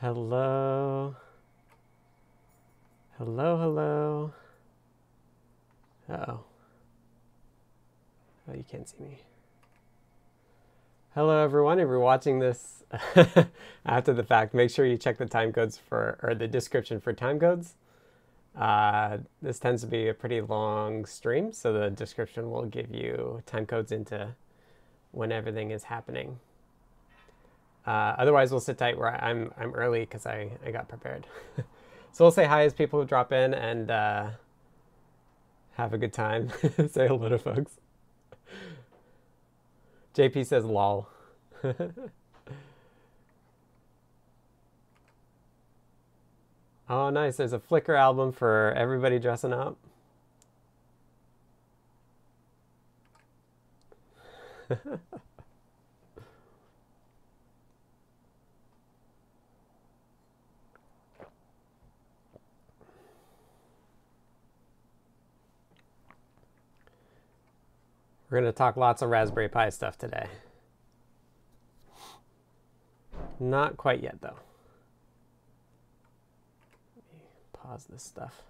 Hello. Hello, hello. Uh-oh. Oh, you can't see me. Hello, everyone. If you're watching this after the fact, make sure you check the time codes for, or the description for time codes. Uh, this tends to be a pretty long stream, so the description will give you time codes into when everything is happening. Uh, otherwise, we'll sit tight where I'm I'm early because I, I got prepared. so we'll say hi as people drop in and uh, have a good time. say hello to folks. JP says lol. oh, nice. There's a Flickr album for everybody dressing up. We're going to talk lots of Raspberry Pi stuff today. Not quite yet, though. pause this stuff.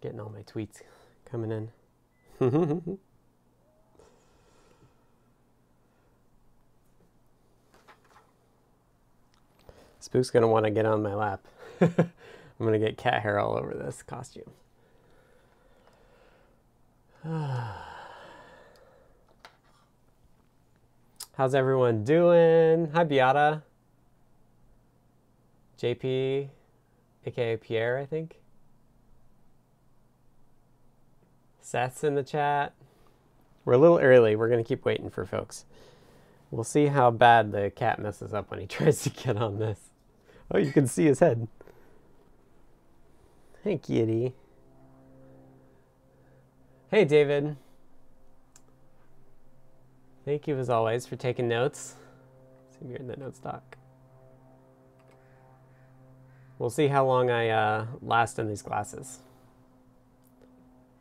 Getting all my tweets coming in. Spook's want to get on my lap. I'm to get cat hair all over this costume. How's everyone doing? Hi, Beata. JP, aka Pierre, I think. Seth's in the chat. We're a little early. We're going to keep waiting for folks. We'll see how bad the cat messes up when he tries to get on this. Oh, you can see his head. Hey, kitty. Hey, David. Thank you, as always, for taking notes. See, you're in the notes doc. We'll see how long I uh, last in these classes.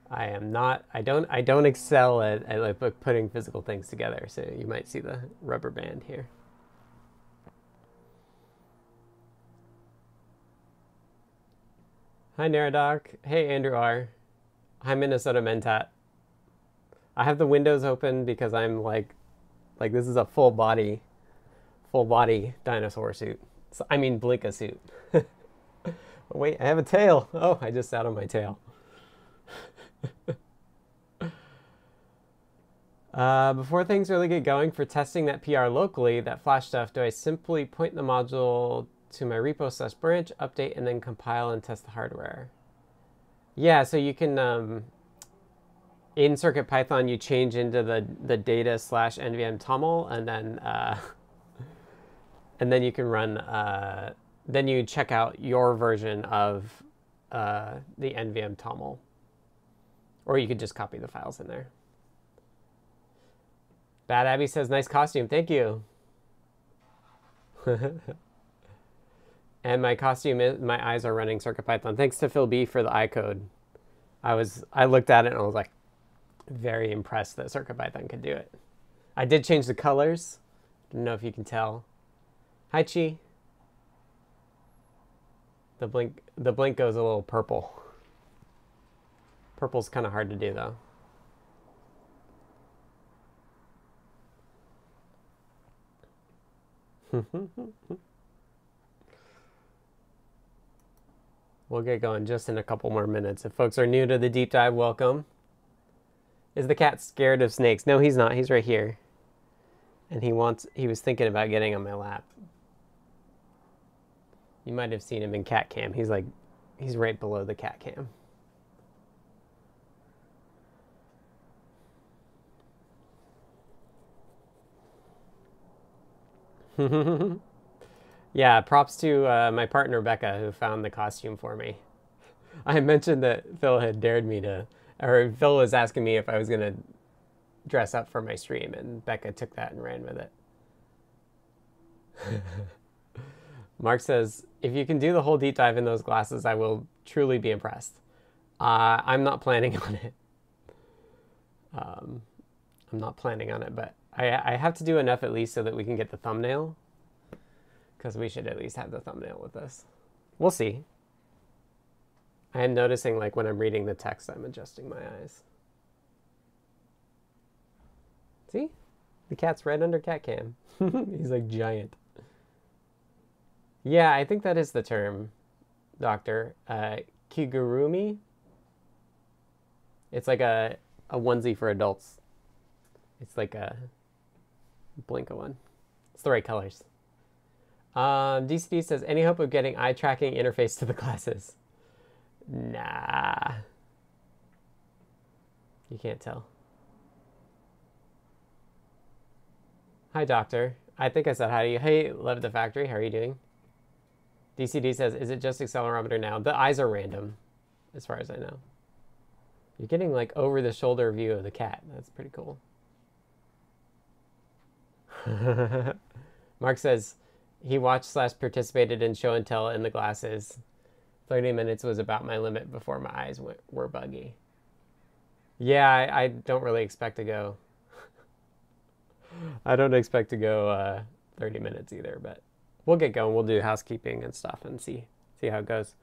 I am not. I don't. I don't excel at, at like putting physical things together. So you might see the rubber band here. Hi, Naradoc. Hey, Andrew R. Hi, Minnesota Mentat. I have the windows open because I'm like, like this is a full body, full body dinosaur suit. So, I mean Blinka suit. Wait, I have a tail. Oh, I just sat on my tail. uh, before things really get going for testing that PR locally, that flash stuff, do I simply point the module to my repo slash branch, update, and then compile and test the hardware? Yeah, so you can, um, in CircuitPython, you change into the, the data slash nvm toml, and then, uh, and then you can run, uh, then you check out your version of uh, the nvm toml. Or you could just copy the files in there. Bad Abby says, nice costume. Thank you. And my costume is, my eyes are running CircuitPython. Thanks to Phil B for the eye code. I was, I looked at it and I was like, very impressed that CircuitPython could do it. I did change the colors. Don't know if you can tell. Hi, Chi. The blink, the blink goes a little purple. Purple's kind of hard to do though. We'll get going just in a couple more minutes. If folks are new to the deep dive, welcome. Is the cat scared of snakes? No, he's not. He's right here. And he wants he was thinking about getting on my lap. You might have seen him in cat cam. He's like he's right below the cat cam. Yeah, props to uh, my partner Becca who found the costume for me. I mentioned that Phil had dared me to, or Phil was asking me if I was going to dress up for my stream, and Becca took that and ran with it. Mark says, if you can do the whole deep dive in those glasses, I will truly be impressed. Uh, I'm not planning on it. Um, I'm not planning on it, but I, I have to do enough at least so that we can get the thumbnail. Because we should at least have the thumbnail with this. We'll see. I am noticing like when I'm reading the text, I'm adjusting my eyes. See? The cat's right under cat cam. He's like giant. Yeah, I think that is the term, Doctor. Uh, kigurumi. It's like a, a onesie for adults. It's like a Blinka one. It's the right colors. Um, DCD says, any hope of getting eye tracking interface to the glasses? Nah. You can't tell. Hi, doctor. I think I said hi to you. Hey, love the factory. How are you doing? DCD says, is it just accelerometer now? The eyes are random, as far as I know. You're getting like over the shoulder view of the cat. That's pretty cool. Mark says he watched slash participated in show and tell in the glasses. 30 minutes was about my limit before my eyes went, were buggy. Yeah, I, I don't really expect to go I don't expect to go uh, 30 minutes either, but we'll get going. We'll do housekeeping and stuff and see see how it goes.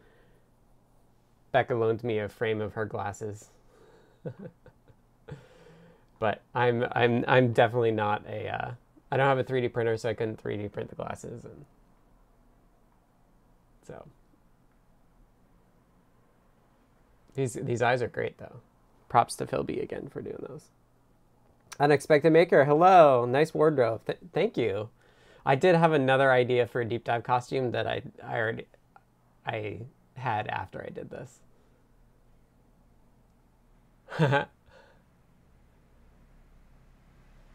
Becca loaned me a frame of her glasses. but I'm I'm I'm definitely not a uh, I don't have a 3D printer, so I couldn't 3D print the glasses and so these these eyes are great though. Props to Phil B again for doing those. Unexpected Maker, hello. Nice wardrobe. Th- thank you. I did have another idea for a deep dive costume that I I already I had after I did this.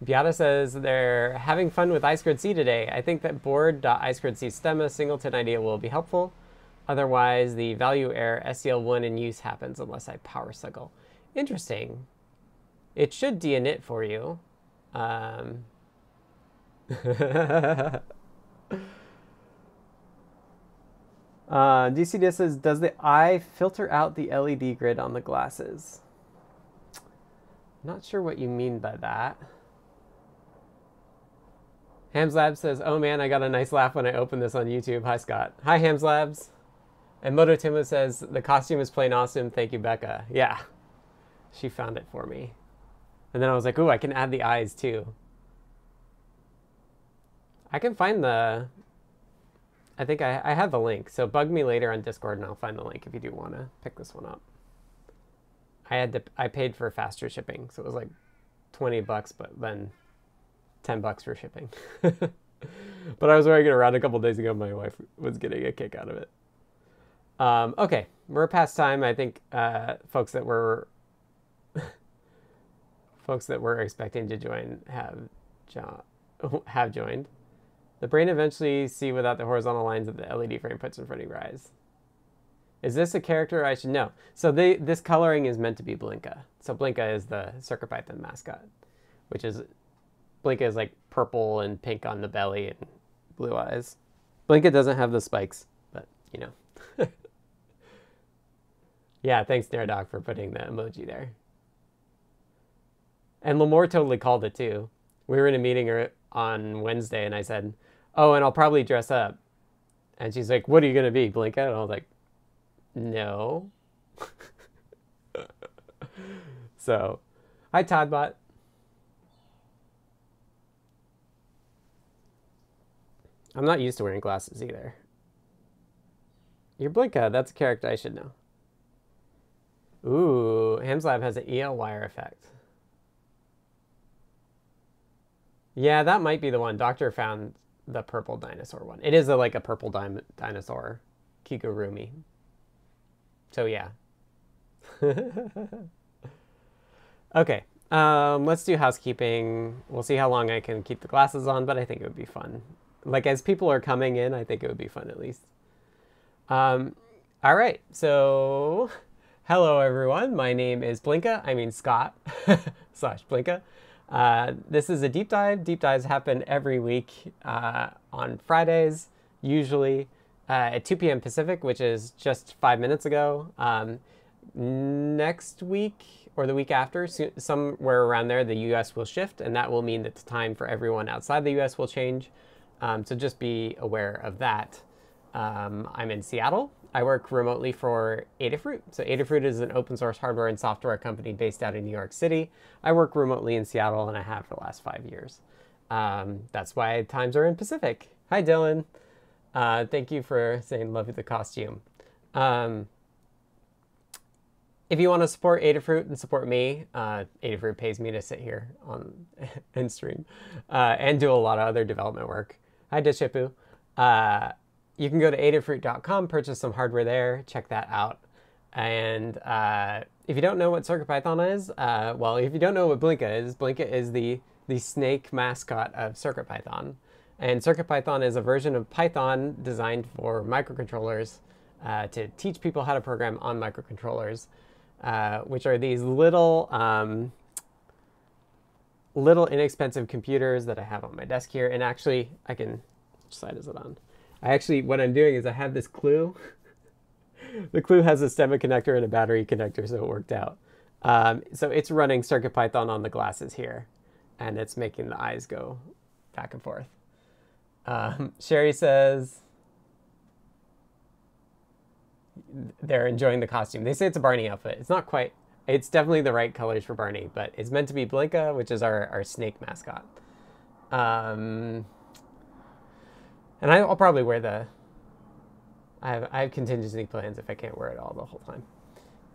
Beata says they're having fun with I2C today. I think that board.I2C stemma singleton idea will be helpful. Otherwise, the value error SCL1 in use happens unless I power cycle. Interesting. It should deinit for you. Um, uh, DCD says, does the eye filter out the LED grid on the glasses? Not sure what you mean by that. Hams Labs says, oh man, I got a nice laugh when I opened this on YouTube. Hi, Scott. Hi, Hams Labs. And Moto Timo says, the costume is plain awesome. Thank you, Becca. Yeah, she found it for me. And then I was like, ooh, I can add the eyes too. I can find the, I think I, I have the link. So bug me later on Discord and I'll find the link if you do want to pick this one up. I had to, I paid for faster shipping. So it was like 20 bucks, but then 10 bucks for shipping. but I was wearing it around a couple days ago. My wife was getting a kick out of it. Um, okay, we're past time. I think uh, folks that were folks that were expecting to join have jo- have joined. The brain eventually see without the horizontal lines that the LED frame puts in front of your eyes. Is this a character I should know? So they, this coloring is meant to be Blinka. So Blinka is the CircuitPython mascot, which is Blinka is like purple and pink on the belly and blue eyes. Blinka doesn't have the spikes, but you know. yeah, thanks Nerdog for putting the emoji there. And Limor totally called it too. We were in a meeting er, on Wednesday, and I said, "Oh, and I'll probably dress up." And she's like, "What are you gonna be, Blinka?" And I was like, "No." so, hi todbot. I'm not used to wearing glasses either. You're Blinka. That's a character I should know. Ooh, Hamslab has an EL wire effect. Yeah, that might be the one. Doctor found the purple dinosaur one. It is a, like a purple di- dinosaur, Kigurumi. So yeah. okay, um, let's do housekeeping. We'll see how long I can keep the glasses on, but I think it would be fun. Like as people are coming in, I think it would be fun at least. Um, all right, so hello everyone. My name is Blinka. I mean Scott slash Blinka. Uh, this is a deep dive. Deep dives happen every week uh, on Fridays, usually uh, at 2 p.m. Pacific, which is just five minutes ago. Um, next week, or the week after, somewhere around there, the US will shift, and that will mean that the time for everyone outside the US will change. Um, so just be aware of that. Um, I'm in Seattle. I work remotely for Adafruit. So Adafruit is an open source hardware and software company based out in New York City. I work remotely in Seattle, and I have for the last five years. Um, that's why times are in Pacific. Hi, Dylan. Uh, thank you for saying love you the costume. Um, if you want to support Adafruit and support me, uh, Adafruit pays me to sit here on and stream uh, and do a lot of other development work. Hi, Dishipu. Uh, you can go to adafruit.com, purchase some hardware there, check that out. And uh, if you don't know what CircuitPython is, uh, well, if you don't know what Blinka is, Blinka is the, the snake mascot of CircuitPython. And CircuitPython is a version of Python designed for microcontrollers uh, to teach people how to program on microcontrollers, uh, which are these little, um, little inexpensive computers that I have on my desk here. And actually, I can, which side is it on? I actually, what I'm doing is I have this clue. the clue has a stemma connector and a battery connector, so it worked out. Um, so it's running CircuitPython on the glasses here, and it's making the eyes go back and forth. Um, Sherry says they're enjoying the costume. They say it's a Barney outfit. It's not quite. It's definitely the right colors for Barney, but it's meant to be Blinka, which is our, our snake mascot. Um, and I, will probably wear the. I have I have contingency plans if I can't wear it all the whole time.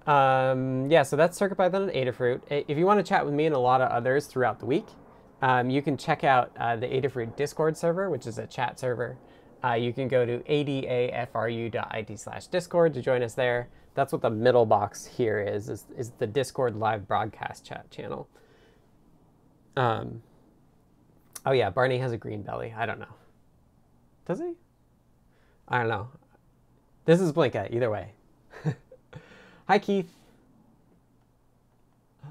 Um, yeah, so that's CircuitPython and Adafruit. If you want to chat with me and a lot of others throughout the week, um, you can check out uh, the Adafruit Discord server, which is a chat server. Uh, you can go to adafru.it slash discord to join us there. That's what the middle box here is, is, is the Discord live broadcast chat channel. Um, oh yeah, Barney has a green belly. I don't know. Does he? I don't know. This is Blinka, either way. hi, Keith.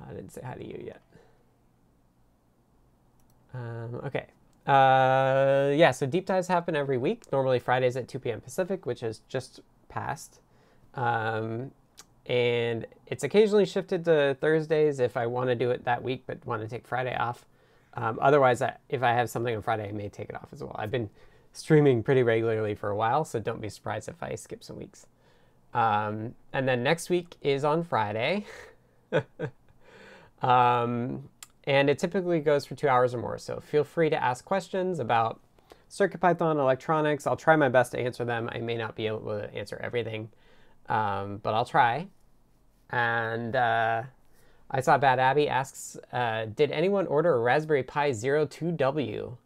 I didn't say hi to you yet. Um, okay. Uh, yeah, so deep dives happen every week, normally Fridays at 2 p.m. Pacific, which is just passed. Um, and it's occasionally shifted to Thursdays if I want to do it that week but want to take Friday off. Um, otherwise, I, if I have something on Friday, I may take it off as well. I've been streaming pretty regularly for a while, so don't be surprised if I skip some weeks. Um, and then next week is on Friday. um, and it typically goes for two hours or more. So feel free to ask questions about CircuitPython, electronics. I'll try my best to answer them. I may not be able to answer everything, um, but I'll try. And uh, I saw Bad Abby asks, uh, did anyone order a Raspberry Pi Zero 2W?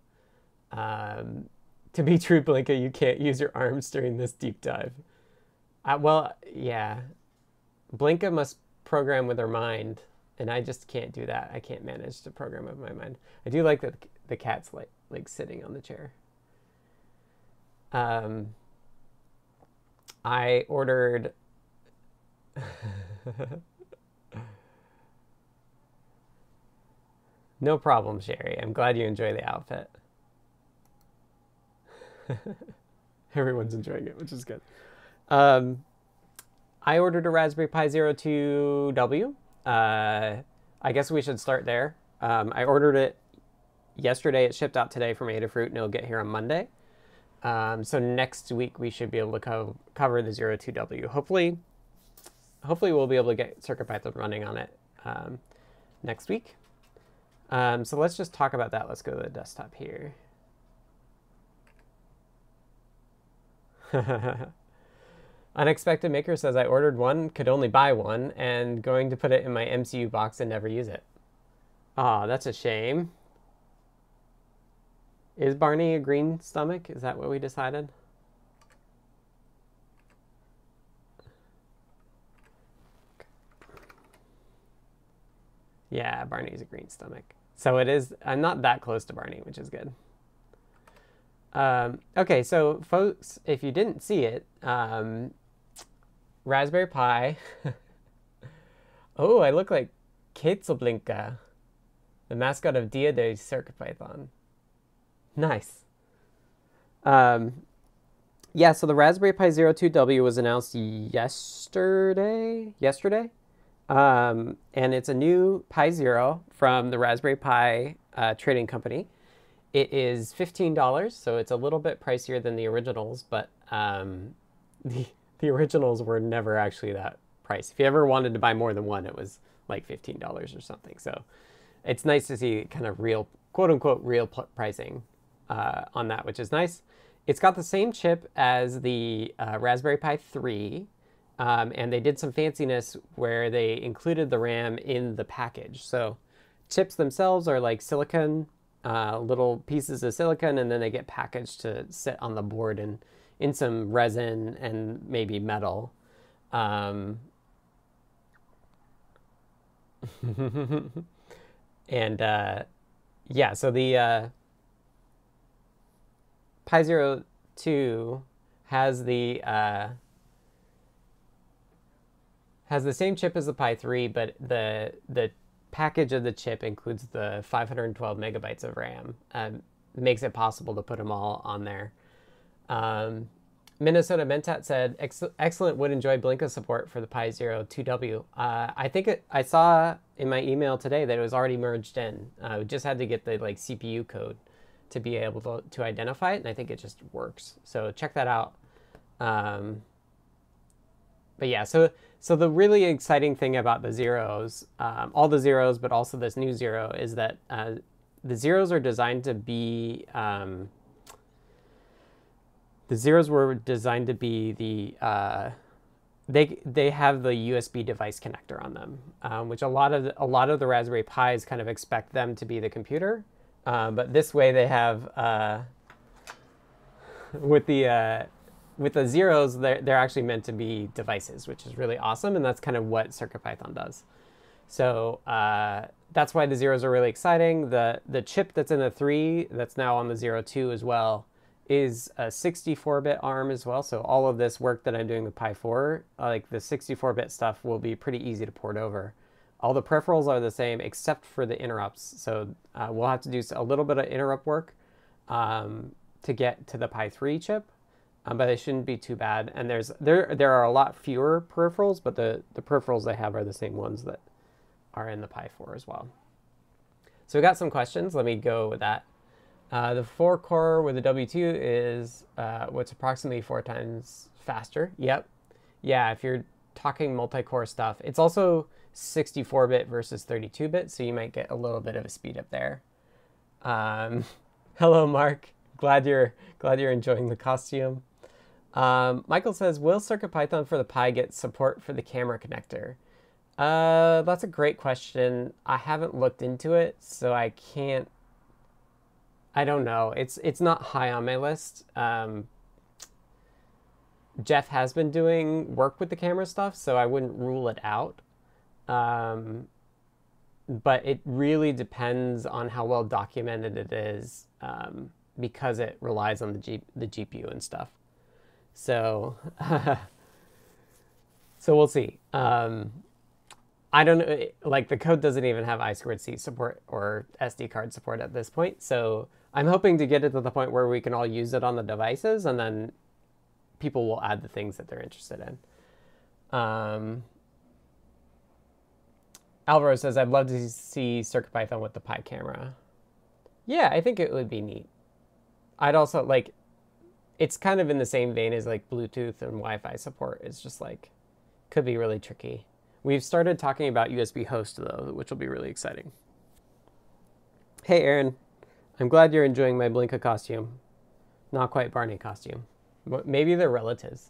Um, to be true, Blinka, you can't use your arms during this deep dive. Uh, well, yeah. Blinka must program with her mind and I just can't do that. I can't manage to program with my mind. I do like that the cat's like like sitting on the chair. Um, I ordered. no problem, Sherry. I'm glad you enjoy the outfit. Everyone's enjoying it, which is good. Um, I ordered a Raspberry Pi Zero 2W uh, I guess we should start there. Um, I ordered it yesterday. It shipped out today from Adafruit, and it'll get here on Monday. Um, so next week we should be able to co- cover the 02W. Hopefully, hopefully we'll be able to get CircuitPython running on it um, next week. Um, so let's just talk about that. Let's go to the desktop here. Unexpected Maker says I ordered one, could only buy one, and going to put it in my MCU box and never use it. Ah, oh, that's a shame. Is Barney a green stomach? Is that what we decided? Yeah, Barney's a green stomach. So it is, I'm not that close to Barney, which is good. Um, okay, so folks, if you didn't see it, um, Raspberry Pi. oh, I look like Quetzalblinka, the mascot of Dia de CircuitPython. Nice. Um, yeah, so the Raspberry Pi Zero 2W was announced yesterday. Yesterday, Um, and it's a new Pi Zero from the Raspberry Pi uh, Trading Company. It is $15, so it's a little bit pricier than the originals, but um, the, the originals were never actually that price. If you ever wanted to buy more than one, it was like $15 or something. So it's nice to see kind of real, quote unquote, real pricing uh, on that, which is nice. It's got the same chip as the uh, Raspberry Pi 3, um, and they did some fanciness where they included the RAM in the package. So chips themselves are like silicon uh, little pieces of silicon and then they get packaged to sit on the board and in some resin and maybe metal. Um, and uh, yeah, so the uh, Pi Zero 2 has the uh, has the same chip as the Pi 3, but the the package of the chip includes the 512 megabytes of RAM. Um, makes it possible to put them all on there. Um, Minnesota Mentat said, excellent would enjoy Blinka support for the Pi Zero 2W. Uh, I think it, I saw in my email today that it was already merged in. Uh, we just had to get the like CPU code to be able to, to identify it, and I think it just works. So check that out. Um, but yeah, so so the really exciting thing about the zeros, um, all the zeros, but also this new zero, is that uh, the zeros are designed to be um, the zeros were designed to be the uh, they they have the USB device connector on them, um, which a lot of the, a lot of the Raspberry Pis kind of expect them to be the computer, uh, but this way they have uh, with the uh, with the zeros, they're, they're actually meant to be devices, which is really awesome. And that's kind of what CircuitPython does. So uh, that's why the zeros are really exciting. The, the chip that's in the 3 that's now on the zero two as well is a 64-bit ARM as well. So all of this work that I'm doing with Pi 4, like the 64-bit stuff will be pretty easy to port over. All the peripherals are the same except for the interrupts. So uh, we'll have to do a little bit of interrupt work um, to get to the Pi 3 chip um, but they shouldn't be too bad. And there's there there are a lot fewer peripherals, but the the peripherals they have are the same ones that are in the Pi 4 as well. So we got some questions. Let me go with that. Uh, the four core with the W2 is uh, what's approximately four times faster. Yep. Yeah, if you're talking multi-core stuff, it's also 64-bit versus 32-bit, so you might get a little bit of a speed up there. Um, hello, Mark. Glad you're glad you're enjoying the costume. Um, Michael says, will CircuitPython for the Pi get support for the camera connector? Uh, that's a great question. I haven't looked into it, so I can't. I don't know. It's it's not high on my list. Um, Jeff has been doing work with the camera stuff, so I wouldn't rule it out. Um, but it really depends on how well documented it is, um, because it relies on the G- the GPU and stuff. So, so we'll see. Um, I don't know, like the code doesn't even have I squared C support or SD card support at this point. So I'm hoping to get it to the point where we can all use it on the devices and then people will add the things that they're interested in. Um, Alvaro says, I'd love to see CircuitPython with the Pi camera. Yeah, I think it would be neat. I'd also like it's kind of in the same vein as like Bluetooth and Wi-Fi support. It's just like could be really tricky. We've started talking about USB host though, which will be really exciting. Hey Aaron, I'm glad you're enjoying my Blinka costume. Not quite Barney costume. Maybe they're relatives.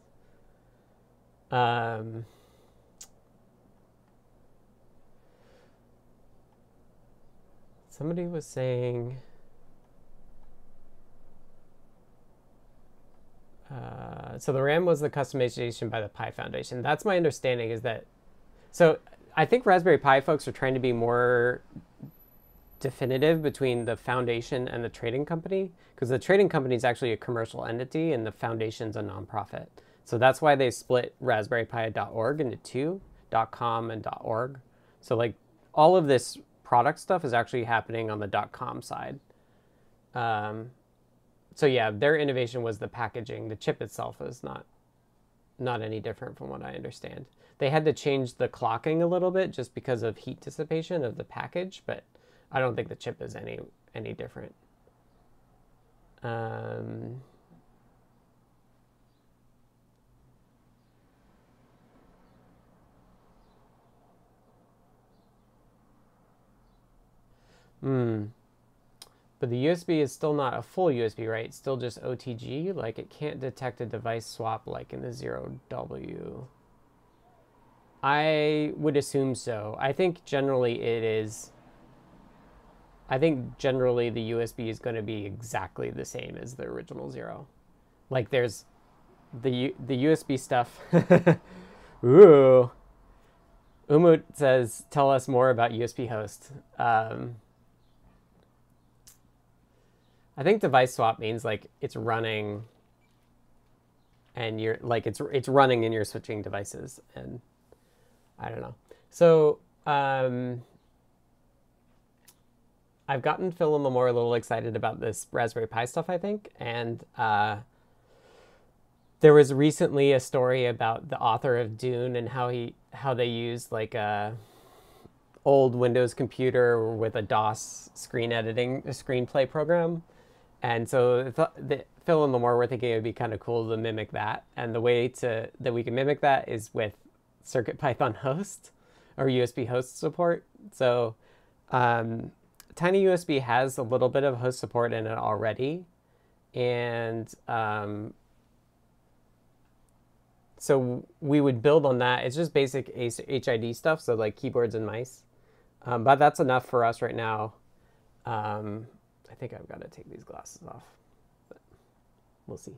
Um, somebody was saying Uh, so the RAM was the customization by the Pi Foundation. That's my understanding is that, so I think Raspberry Pi folks are trying to be more definitive between the foundation and the trading company because the trading company is actually a commercial entity and the foundation's a nonprofit. So that's why they split raspberrypi.org into two, .com and .org. So like all of this product stuff is actually happening on the .com side. Um, so yeah, their innovation was the packaging. The chip itself is not not any different from what I understand. They had to change the clocking a little bit just because of heat dissipation of the package, but I don't think the chip is any any different. Um, hmm. But the USB is still not a full USB, right? It's still just OTG. Like it can't detect a device swap like in the 0W. I would assume so. I think generally it is. I think generally the USB is going to be exactly the same as the original zero. Like there's the the USB stuff. Ooh. Umut says, "Tell us more about USB host." Um, I think device swap means like it's running and you're like it's it's running and you're switching devices and I don't know. So um, I've gotten Phil and Limor a little excited about this Raspberry Pi stuff, I think, and uh, there was recently a story about the author of Dune and how he how they used like a old Windows computer with a DOS screen editing a screenplay program and so the, Phil and Limor were thinking it would be kind of cool to mimic that. And the way to that we can mimic that is with CircuitPython host or USB host support. So um, TinyUSB has a little bit of host support in it already. And um, so we would build on that. It's just basic HID stuff, so like keyboards and mice. Um, but that's enough for us right now. Um, I think I've got to take these glasses off, but we'll see.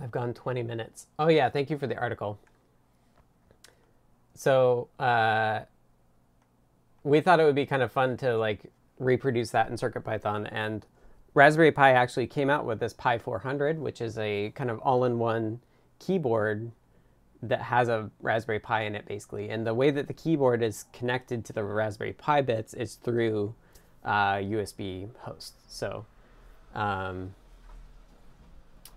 I've gone 20 minutes. Oh yeah, thank you for the article. So uh, we thought it would be kind of fun to like reproduce that in CircuitPython, and Raspberry Pi actually came out with this Pi 400, which is a kind of all-in-one keyboard that has a Raspberry Pi in it, basically. And the way that the keyboard is connected to the Raspberry Pi bits is through uh, USB host. So um,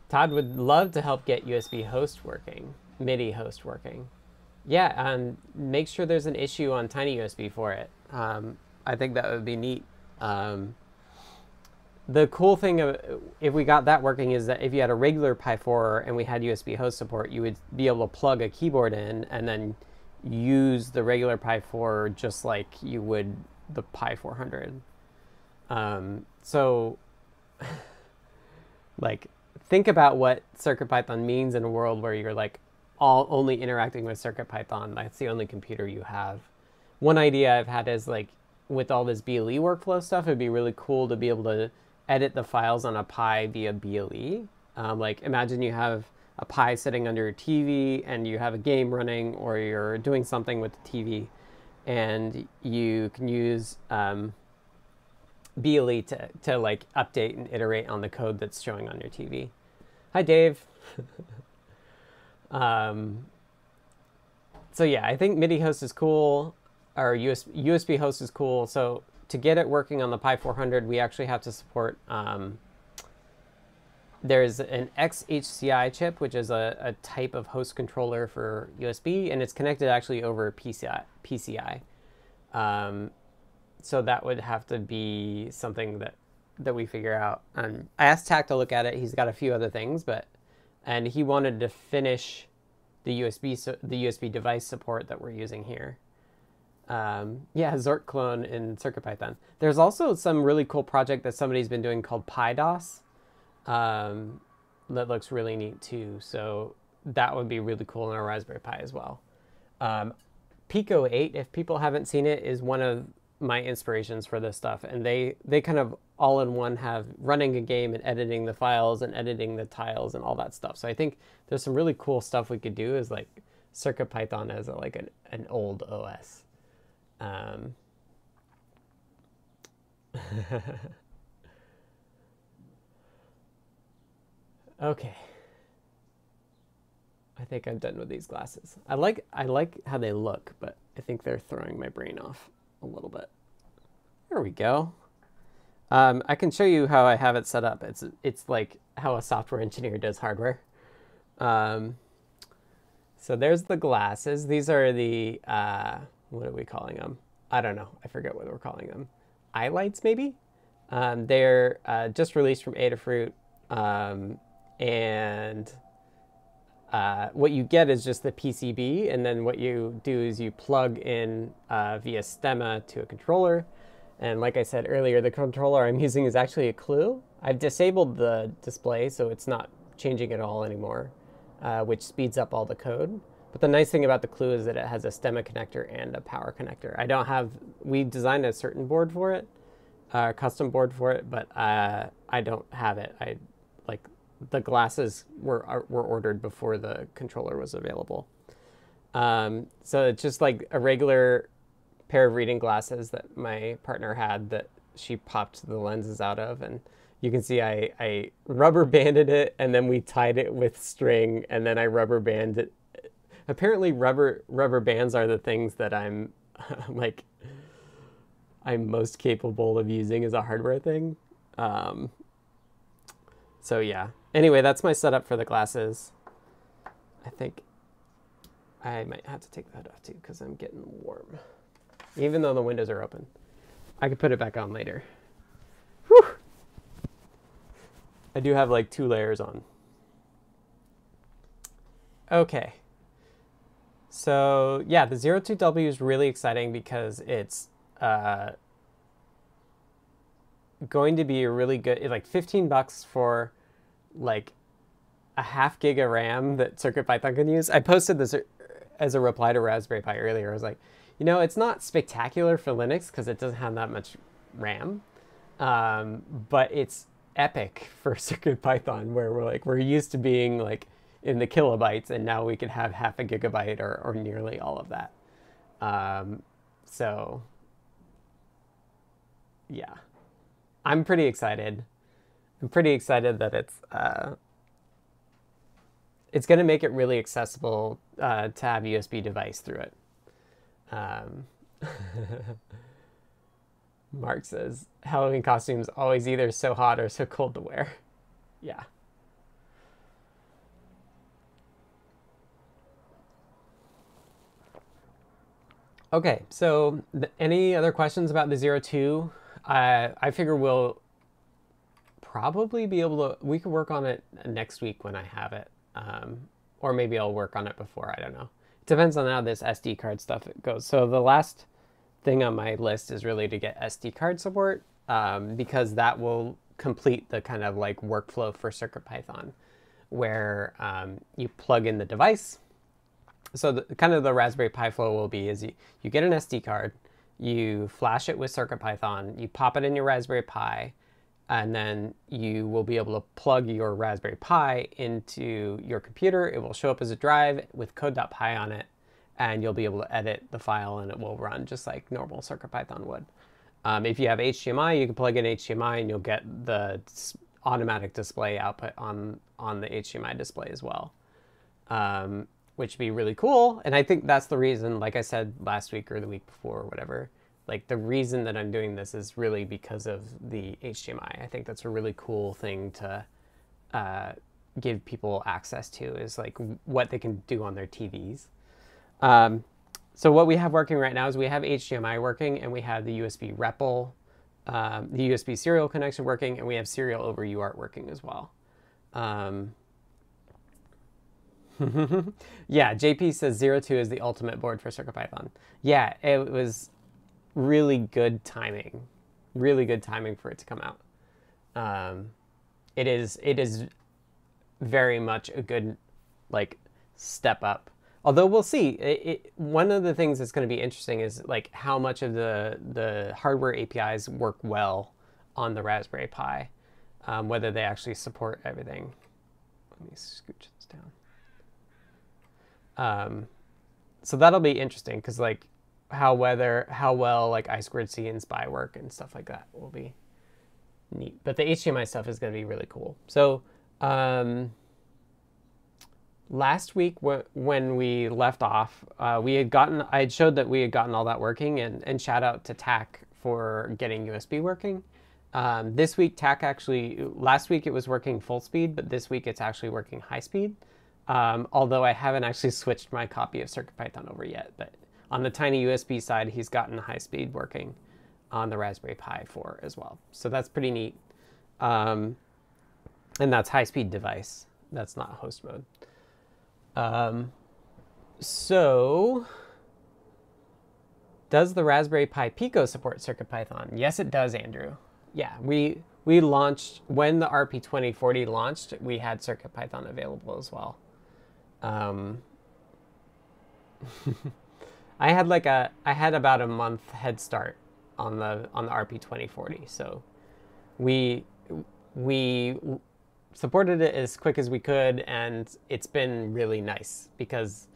Todd would love to help get USB host working, MIDI host working. Yeah, um, make sure there's an issue on TinyUSB for it. Um, I think that would be neat. Um, the cool thing of if we got that working is that if you had a regular Pi 4 and we had USB host support, you would be able to plug a keyboard in and then use the regular Pi 4 just like you would the Pi 400. Um, so, like, think about what CircuitPython means in a world where you're like all only interacting with CircuitPython. That's the only computer you have. One idea I've had is like with all this BLE workflow stuff, it'd be really cool to be able to edit the files on a Pi via BLE. Um, like imagine you have a Pi sitting under your TV and you have a game running or you're doing something with the TV and you can use um, BLE to, to like update and iterate on the code that's showing on your TV. Hi, Dave. um, so yeah, I think MIDI host is cool, or US, USB host is cool. So to get it working on the Pi 400, we actually have to support. Um, there's an XHCI chip, which is a, a, type of host controller for USB, and it's connected actually over PCI. PCI. Um, so that would have to be something that that we figure out. Um, I asked Tack to look at it. He's got a few other things, but and he wanted to finish the USB so, the USB device support that we're using here. Um, yeah, Zork clone in CircuitPython. There's also some really cool project that somebody's been doing called PyDOS um, that looks really neat too. So that would be really cool in a Raspberry Pi as well. Um, Pico 8, if people haven't seen it, is one of my inspirations for this stuff. And they, they kind of all in one have running a game and editing the files and editing the tiles and all that stuff. So I think there's some really cool stuff we could do as like CircuitPython as a, like an, an old OS. Um, okay. I think I'm done with these glasses. I like I like how they look, but I think they're throwing my brain off a little bit. There we go. Um, I can show you how I have it set up. It's it's like how a software engineer does hardware. Um, so there's the glasses. These are the uh, what are we calling them? I don't know. I forget what we're calling them. Eye lights, maybe. Um, they're uh, just released from Adafruit, um, and uh, what you get is just the PCB, and then what you do is you plug in uh, via Stemma to a controller. And like I said earlier, the controller I'm using is actually a Clue. I've disabled the display, so it's not changing at all anymore, uh, which speeds up all the code. But the nice thing about the Clue is that it has a Stemma connector and a power connector. I don't have, we designed a certain board for it, a custom board for it, but uh, I don't have it. I like the glasses were were ordered before the controller was available. Um, so it's just like a regular pair of reading glasses that my partner had that she popped the lenses out of, and you can see I, I rubber banded it, and then we tied it with string, and then I rubber banded. Apparently, rubber rubber bands are the things that I'm like I'm most capable of using as a hardware thing. Um, so yeah. Anyway, that's my setup for the glasses. I think I might have to take that off too because I'm getting warm. Even though the windows are open. I could put it back on later. Whew. I do have like two layers on. Okay. So yeah, the Zero Two W is really exciting because it's uh, going to be a really good, like 15 bucks for like a half gig of RAM that CircuitPython can use. I posted this as a reply to Raspberry Pi earlier. I was like, you know, it's not spectacular for Linux because it doesn't have that much RAM, um, but it's epic for CircuitPython where we're like, we're used to being like in the kilobytes and now we can have half a gigabyte or, or nearly all of that. Um, so yeah, I'm pretty excited. I'm pretty excited that it's uh, it's going to make it really accessible uh, to have USB device through it. Um, Mark says Halloween costumes always either so hot or so cold to wear. Yeah. Okay, so any other questions about the Zero Two? Uh, I figure we'll probably be able to. We could work on it next week when I have it, um, or maybe I'll work on it before. I don't know. It depends on how this SD card stuff goes. So the last thing on my list is really to get SD card support um, because that will complete the kind of like workflow for CircuitPython, where um, you plug in the device. So the, kind of the Raspberry Pi flow will be is you, you get an SD card, you flash it with CircuitPython, you pop it in your Raspberry Pi, and then you will be able to plug your Raspberry Pi into your computer. It will show up as a drive with code.py on it, and you'll be able to edit the file and it will run just like normal CircuitPython would. Um, if you have HDMI, you can plug in HDMI and you'll get the automatic display output on, on the HDMI display as well, um, which would be really cool. And I think that's the reason, like I said last week or the week before or whatever, like the reason that I'm doing this is really because of the HDMI. I think that's a really cool thing to uh, give people access to is like what they can do on their TVs. Um, so what we have working right now is we have HDMI working and we have the USB REPL, um, the USB serial connection working, and we have serial over UART working as well. Um, yeah, JP says Zero Two is the ultimate board for CircuitPython. Yeah, it was really good timing, really good timing for it to come out. Um, it is it is very much a good like step up. Although we'll see. It, it, one of the things that's going to be interesting is like how much of the the hardware APIs work well on the Raspberry Pi, um, whether they actually support everything. Let me scooch this down. Um, so that'll be interesting because like how whether how well like I squared C and SPI work and stuff like that will be neat. But the HDMI stuff is going to be really cool. So um, last week when we left off, uh, we had gotten I had showed that we had gotten all that working, and and shout out to TAC for getting USB working. Um, this week, TAC actually, last week it was working full speed, but this week it's actually working high speed. Um, although I haven't actually switched my copy of CircuitPython over yet. But on the tiny USB side, he's gotten high speed working on the Raspberry Pi 4 as well. So that's pretty neat. Um, and that's high speed device. That's not host mode. Um, so does the Raspberry Pi Pico support CircuitPython? Yes, it does, Andrew. Yeah, we we launched when the RP2040 launched. We had CircuitPython available as well. Um, I had like a I had about a month head start on the on the RP2040, so we we supported it as quick as we could, and it's been really nice because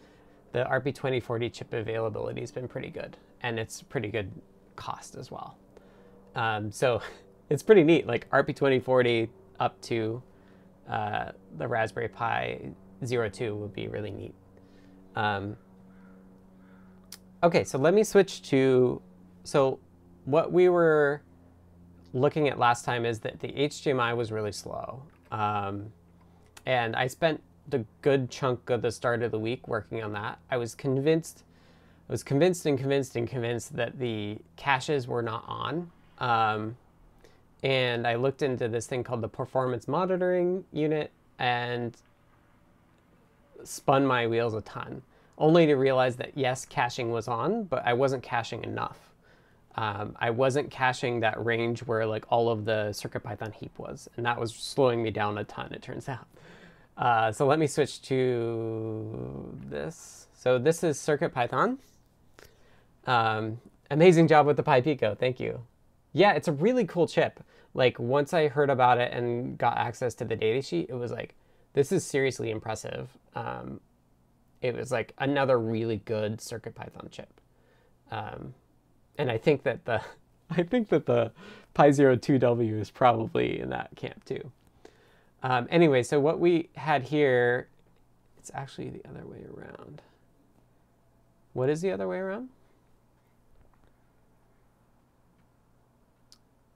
the RP2040 chip availability has been pretty good, and it's pretty good cost as well. Um, so it's pretty neat. Like RP2040 up to uh, the Raspberry Pi Zero Two would be really neat. Um, okay, so let me switch to so what we were looking at last time is that the HDMI was really slow. Um, and I spent the good chunk of the start of the week working on that. I was convinced, I was convinced and convinced and convinced that the caches were not on. Um, and I looked into this thing called the performance monitoring unit and spun my wheels a ton, only to realize that yes, caching was on, but I wasn't caching enough um, I wasn't caching that range where like all of the CircuitPython heap was, and that was slowing me down a ton, it turns out. Uh, so let me switch to this. So this is CircuitPython. Um, amazing job with the Pi Pico, thank you. Yeah, it's a really cool chip. Like once I heard about it and got access to the datasheet, it was like, this is seriously impressive. Um, it was like another really good CircuitPython chip. Um, and I think that the I think that the Pi Zero 2W is probably in that camp too. Um, anyway, so what we had here, it's actually the other way around. What is the other way around?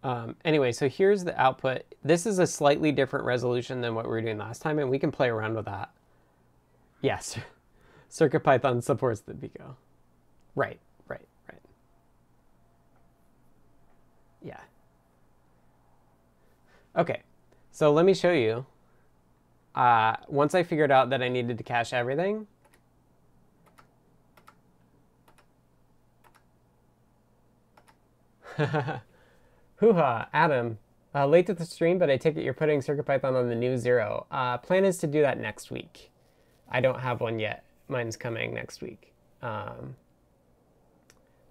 Um, anyway, so here's the output. This is a slightly different resolution than what we were doing last time, and we can play around with that. Yes, CircuitPython supports the Pico. Right. Right, right. Yeah. Okay, so let me show you. Uh, once I figured out that I needed to cache everything, Hoo-ha, Adam. Uh, late to the stream, but I take it you're putting CircuitPython on the new zero. Uh, plan is to do that next week. I don't have one yet. Mine's coming next week. Um,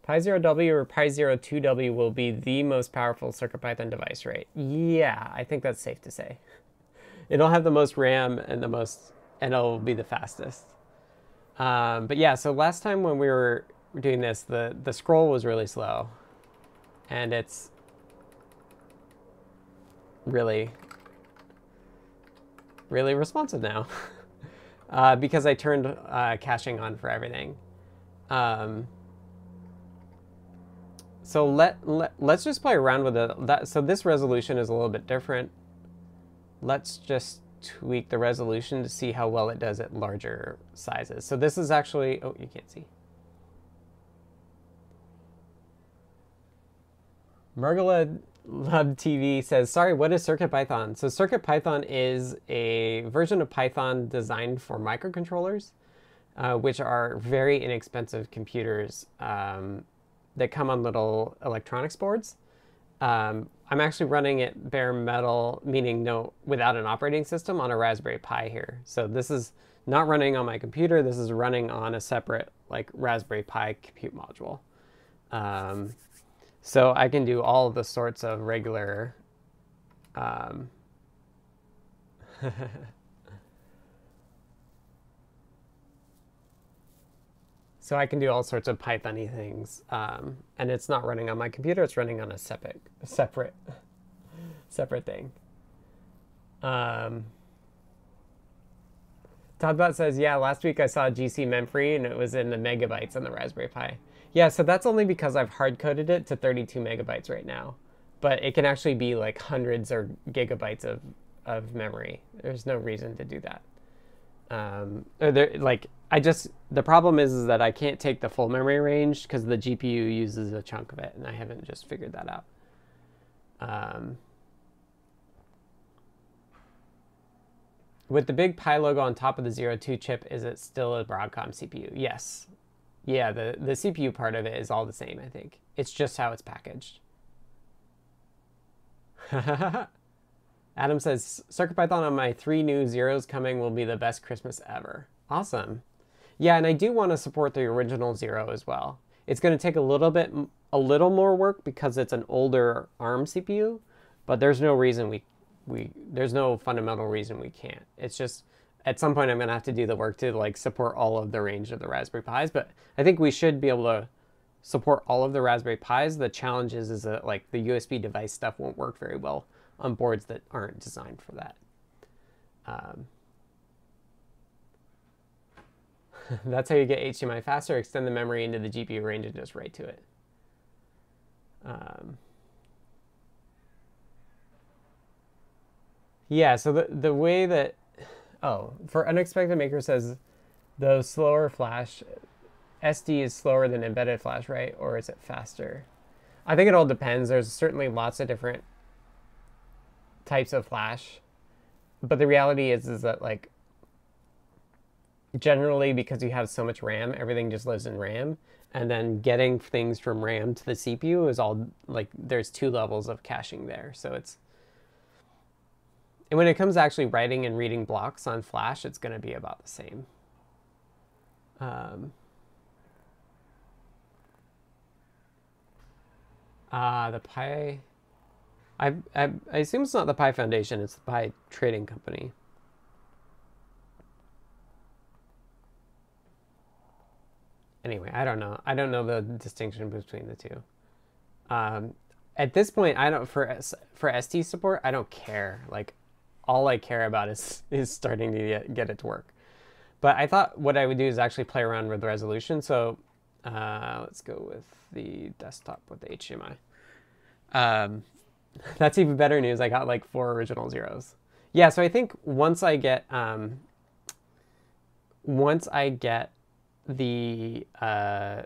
Pi Zero W or Pi Zero 2W will be the most powerful CircuitPython device, right? Yeah, I think that's safe to say. It'll have the most RAM and the most, and it'll be the fastest. Um, but yeah, so last time when we were doing this, the, the scroll was really slow. And it's really, really responsive now. uh, because I turned uh, caching on for everything. Um, so let, let, let's just play around with it. That, so this resolution is a little bit different. Let's just tweak the resolution to see how well it does at larger sizes. So this is actually, oh, you can't see. Margola Love TV says, sorry, what is CircuitPython? So CircuitPython is a version of Python designed for microcontrollers, uh, which are very inexpensive computers um, that come on little electronics boards. Um, I'm actually running it bare metal, meaning no without an operating system on a Raspberry Pi here. So this is not running on my computer. This is running on a separate like Raspberry Pi compute module. Um, so I can do all the sorts of regular um, So I can do all sorts of Pythony things. Um, and it's not running on my computer, it's running on a separate, separate, separate thing. Um, todbot says, yeah, last week I saw GC memfree and it was in the megabytes on the Raspberry Pi. Yeah, so that's only because I've hard coded it to 32 megabytes right now. but it can actually be like hundreds or gigabytes of, of memory. There's no reason to do that. Um, there, like I just the problem is, is that I can't take the full memory range because the GPU uses a chunk of it, and I haven't just figured that out. Um, with the big Pi logo on top of the Zero Two chip, is it still a Broadcom CPU? Yes. Yeah, the, the CPU part of it is all the same, I think. It's just how it's packaged. Adam says, CircuitPython on my three new zeros coming will be the best Christmas ever. Awesome. Yeah, and I do want to support the original zero as well. It's going to take a little bit, a little more work because it's an older ARM CPU, but there's no reason we, we, there's no fundamental reason we can't. It's just, at some point I'm to have to do the work to like support all of the range of the Raspberry Pis, but I think we should be able to support all of the Raspberry Pis. The challenge is, is that like the USB device stuff won't work very well on boards that aren't designed for that. Um, that's how you get HDMI faster, extend the memory into the GPU range and just write to it. Um, yeah, so the, the way that, oh, for Unexpected Maker says, the slower flash, SD is slower than embedded flash, right? Or is it faster? I think it all depends. There's certainly lots of different types of flash. But the reality is is that like generally because you have so much RAM, everything just lives in RAM. And then getting things from RAM to the CPU is all like there's two levels of caching there. So it's and when it comes to actually writing and reading blocks on Flash, it's going to be about the same. Um, uh, the Pi I, I, I assume it's not the Pi Foundation, it's the Pi Trading Company. Anyway, I don't know. I don't know the distinction between the two. Um, at this point, I don't for for ST support. I don't care. Like, all I care about is is starting to get, it to work. But I thought what I would do is actually play around with the resolution. So uh, let's go with the desktop with the HDMI. Um, That's even better news. I got like four original zeros. Yeah, so I think once I get um, once I get the uh,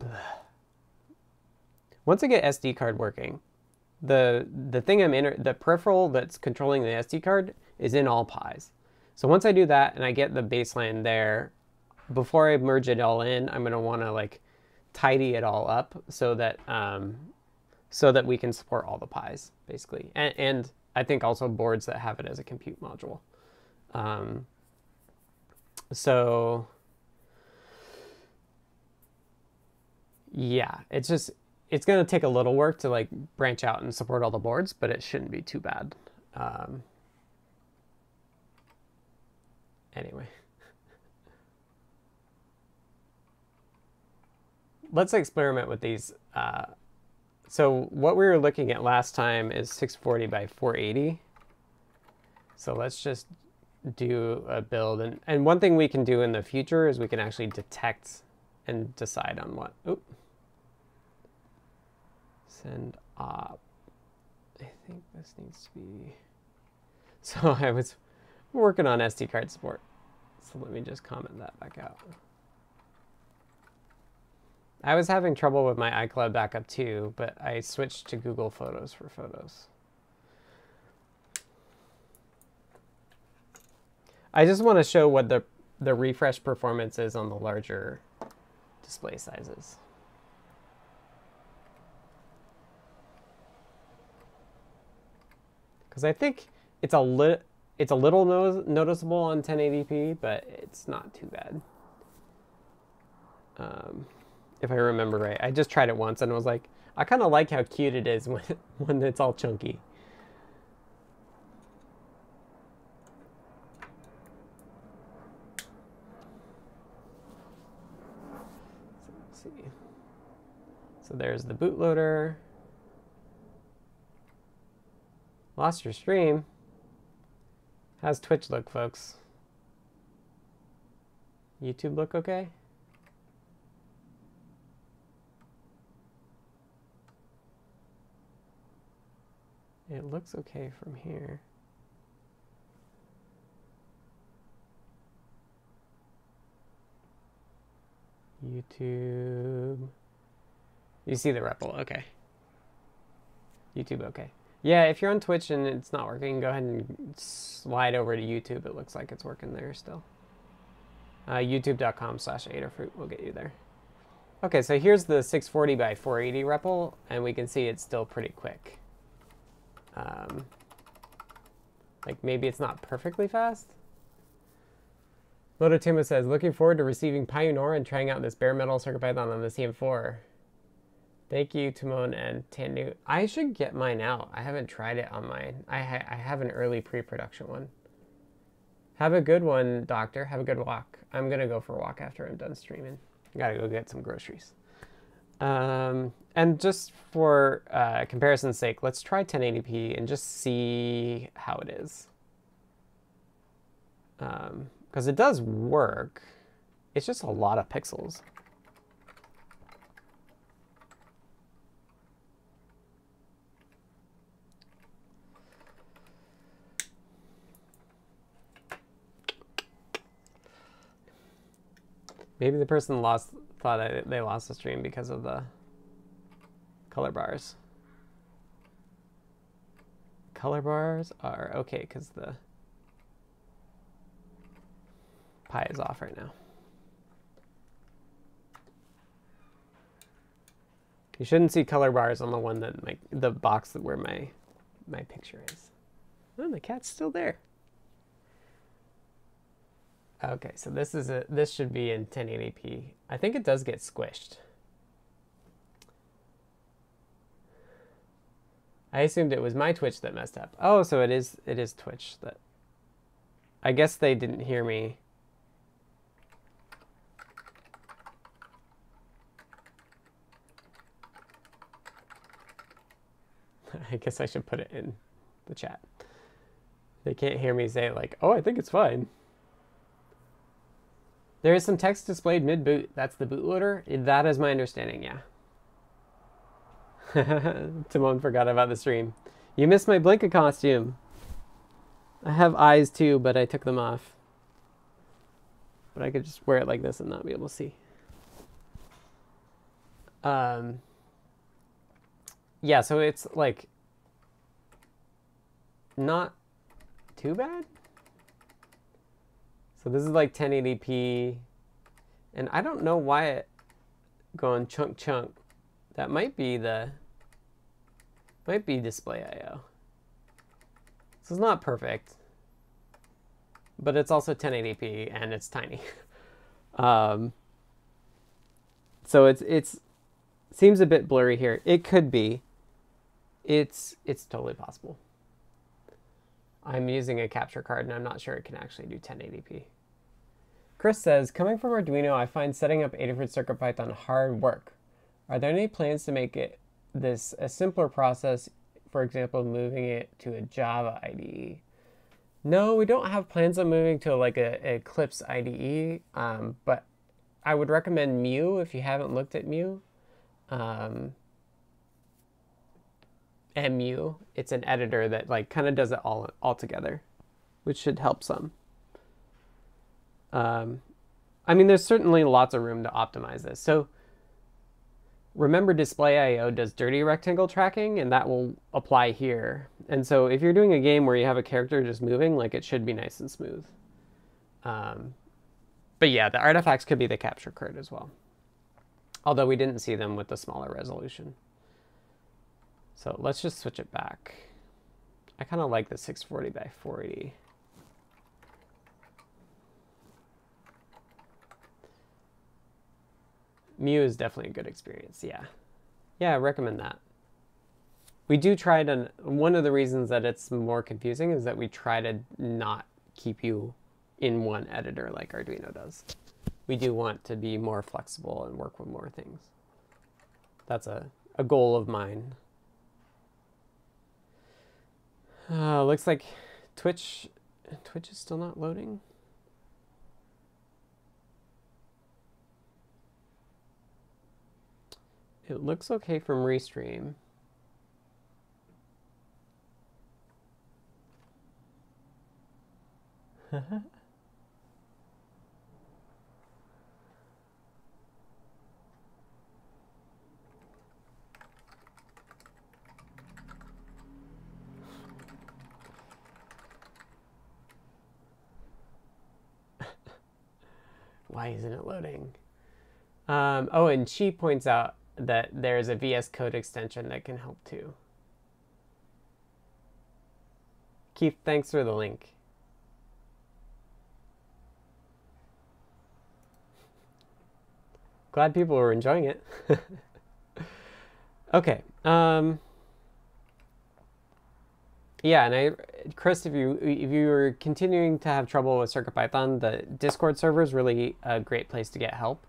once I get SD card working, the the thing I'm in the peripheral that's controlling the SD card is in all Pis. So once I do that and I get the baseline there, before I merge it all in, I'm gonna want to like tidy it all up so that um, so that we can support all the Pis, basically. And, and I think also boards that have it as a compute module. Um, so, yeah, it's just, it's going to take a little work to like branch out and support all the boards, but it shouldn't be too bad. Um, anyway. Let's experiment with these uh, so what we were looking at last time is 640 by 480. So let's just do a build. And, and one thing we can do in the future is we can actually detect and decide on what. Oop. Send op. Uh, I think this needs to be. So I was working on SD card support. So let me just comment that back out. I was having trouble with my iCloud backup too, but I switched to Google Photos for photos. I just want to show what the, the refresh performance is on the larger display sizes. Because I think it's a, li it's a little no noticeable on 1080p, but it's not too bad. Um, if I remember right. I just tried it once and was like, I kind of like how cute it is when, when it's all chunky. So there's the bootloader. Lost your stream. How's Twitch look, folks? YouTube look okay? It looks okay from here. YouTube. You see the REPL, okay. YouTube, okay. Yeah, if you're on Twitch and it's not working, go ahead and slide over to YouTube. It looks like it's working there still. Uh, YouTube.com slash Adafruit will get you there. Okay, so here's the 640 by 480 REPL, and we can see it's still pretty quick. Um, like maybe it's not perfectly fast. Mototimo says, looking forward to receiving Pioneer and trying out this bare metal CircuitPython on the CM4. Thank you, Timon and Tanu. I should get mine out. I haven't tried it on mine. I, ha I have an early pre-production one. Have a good one, doctor. Have a good walk. I'm going to go for a walk after I'm done streaming. Gotta go get some groceries. Um, and just for uh, comparison's sake, let's try 1080p and just see how it is. Because um, it does work. It's just a lot of pixels. Maybe the person lost thought I, they lost the stream because of the color bars. Color bars are okay because the Pi is off right now. You shouldn't see color bars on the one that my the box that where my my picture is. Oh, the cat's still there. Okay, so this is a this should be in 1080p. I think it does get squished. I assumed it was my Twitch that messed up. Oh, so it is it is Twitch that I guess they didn't hear me. I guess I should put it in the chat. They can't hear me say like, "Oh, I think it's fine." There is some text displayed mid-boot. That's the bootloader? That is my understanding, yeah. Timon forgot about the stream. You missed my Blinka costume. I have eyes too, but I took them off. But I could just wear it like this and not be able to see. Um, yeah, so it's like not too bad. So this is like 1080p. And I don't know why it going chunk chunk. That might be the might be display IO. This is not perfect. But it's also 1080p and it's tiny. um, so it's it's seems a bit blurry here. It could be. It's it's totally possible. I'm using a capture card and I'm not sure it can actually do 1080p. Chris says, coming from Arduino, I find setting up Adafruit CircuitPython hard work. Are there any plans to make it this a simpler process, for example, moving it to a Java IDE? No, we don't have plans on moving to like a, a Eclipse IDE, um, but I would recommend Mu if you haven't looked at Mu. Um, mu. It's an editor that like kind of does it all all together, which should help some. Um, I mean, there's certainly lots of room to optimize this. So remember display IO does dirty rectangle tracking and that will apply here. And so if you're doing a game where you have a character just moving, like it should be nice and smooth. Um, but yeah, the artifacts could be the capture card as well. Although we didn't see them with the smaller resolution. So let's just switch it back. I kind of like the 640 by 480. Mu is definitely a good experience, yeah. Yeah, I recommend that. We do try to, one of the reasons that it's more confusing is that we try to not keep you in one editor like Arduino does. We do want to be more flexible and work with more things. That's a, a goal of mine. Uh, looks like Twitch, Twitch is still not loading. It looks okay from Restream. Why isn't it loading? Um, oh, and she points out that there's a VS Code extension that can help too. Keith, thanks for the link. Glad people were enjoying it. okay. Um, yeah, and I, Chris, if you if you are continuing to have trouble with CircuitPython, the Discord server is really a great place to get help.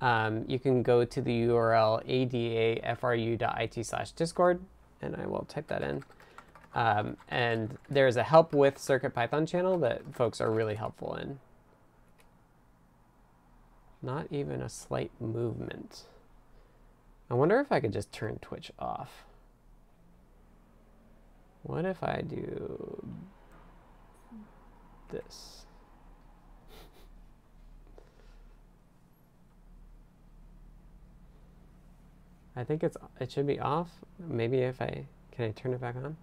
Um, you can go to the URL adafru.it slash discord, and I will type that in. Um, and there's a help with CircuitPython channel that folks are really helpful in. Not even a slight movement. I wonder if I could just turn Twitch off. What if I do this? I think it's it should be off. Maybe if I can I turn it back on?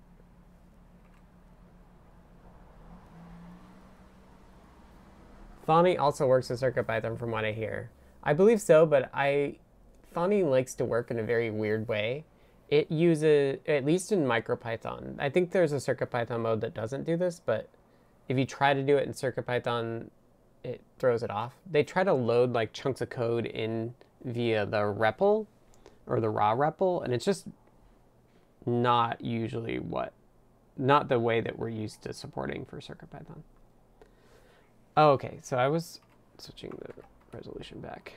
Thonny also works with CircuitPython from what I hear. I believe so, but I Thonny likes to work in a very weird way it uses, at least in MicroPython, I think there's a CircuitPython mode that doesn't do this, but if you try to do it in CircuitPython, it throws it off. They try to load like chunks of code in via the REPL or the raw REPL, and it's just not usually what, not the way that we're used to supporting for CircuitPython. Oh, okay, so I was switching the resolution back.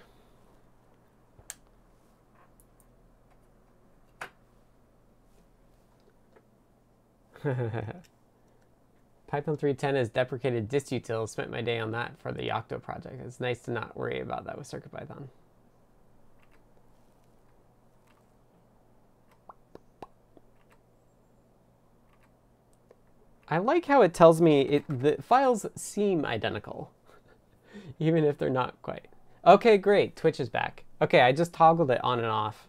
Python 3.10 has deprecated distutil. Spent my day on that for the Yocto project. It's nice to not worry about that with CircuitPython. I like how it tells me it, the files seem identical, even if they're not quite. Okay, great. Twitch is back. Okay, I just toggled it on and off.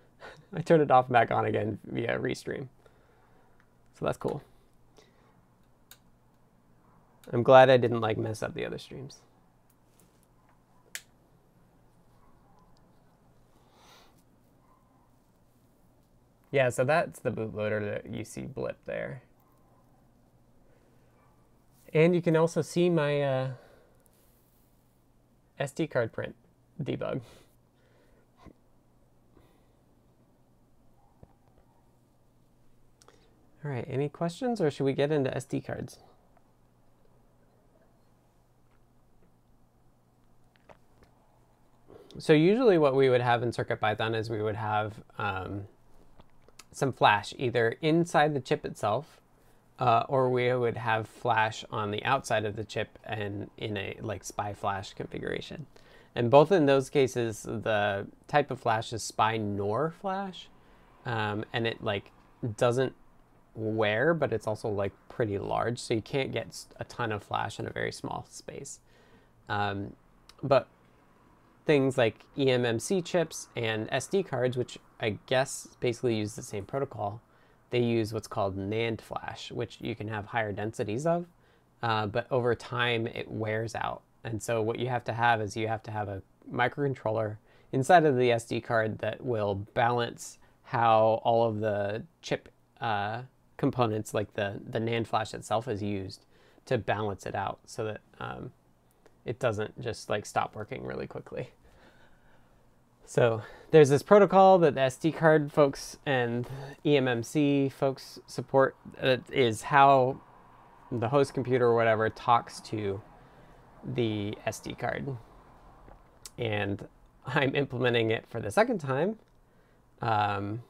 I turned it off and back on again via Restream. So that's cool. I'm glad I didn't like mess up the other streams. Yeah, so that's the bootloader that you see blip there. And you can also see my uh, SD card print debug. All right, any questions or should we get into SD cards? So usually what we would have in CircuitPython is we would have um, some flash either inside the chip itself uh, or we would have flash on the outside of the chip and in a like SPI flash configuration. And both in those cases, the type of flash is SPI NOR flash, um, and it like doesn't wear, but it's also like pretty large, so you can't get a ton of flash in a very small space. Um, but things like eMMC chips and SD cards, which I guess basically use the same protocol, they use what's called NAND flash, which you can have higher densities of, uh, but over time it wears out. And so what you have to have is you have to have a microcontroller inside of the SD card that will balance how all of the chip uh, components like the, the NAND flash itself is used to balance it out so that um, it doesn't just like stop working really quickly. So there's this protocol that the SD card folks and eMMC folks support that is how the host computer or whatever talks to the SD card. And I'm implementing it for the second time. Um,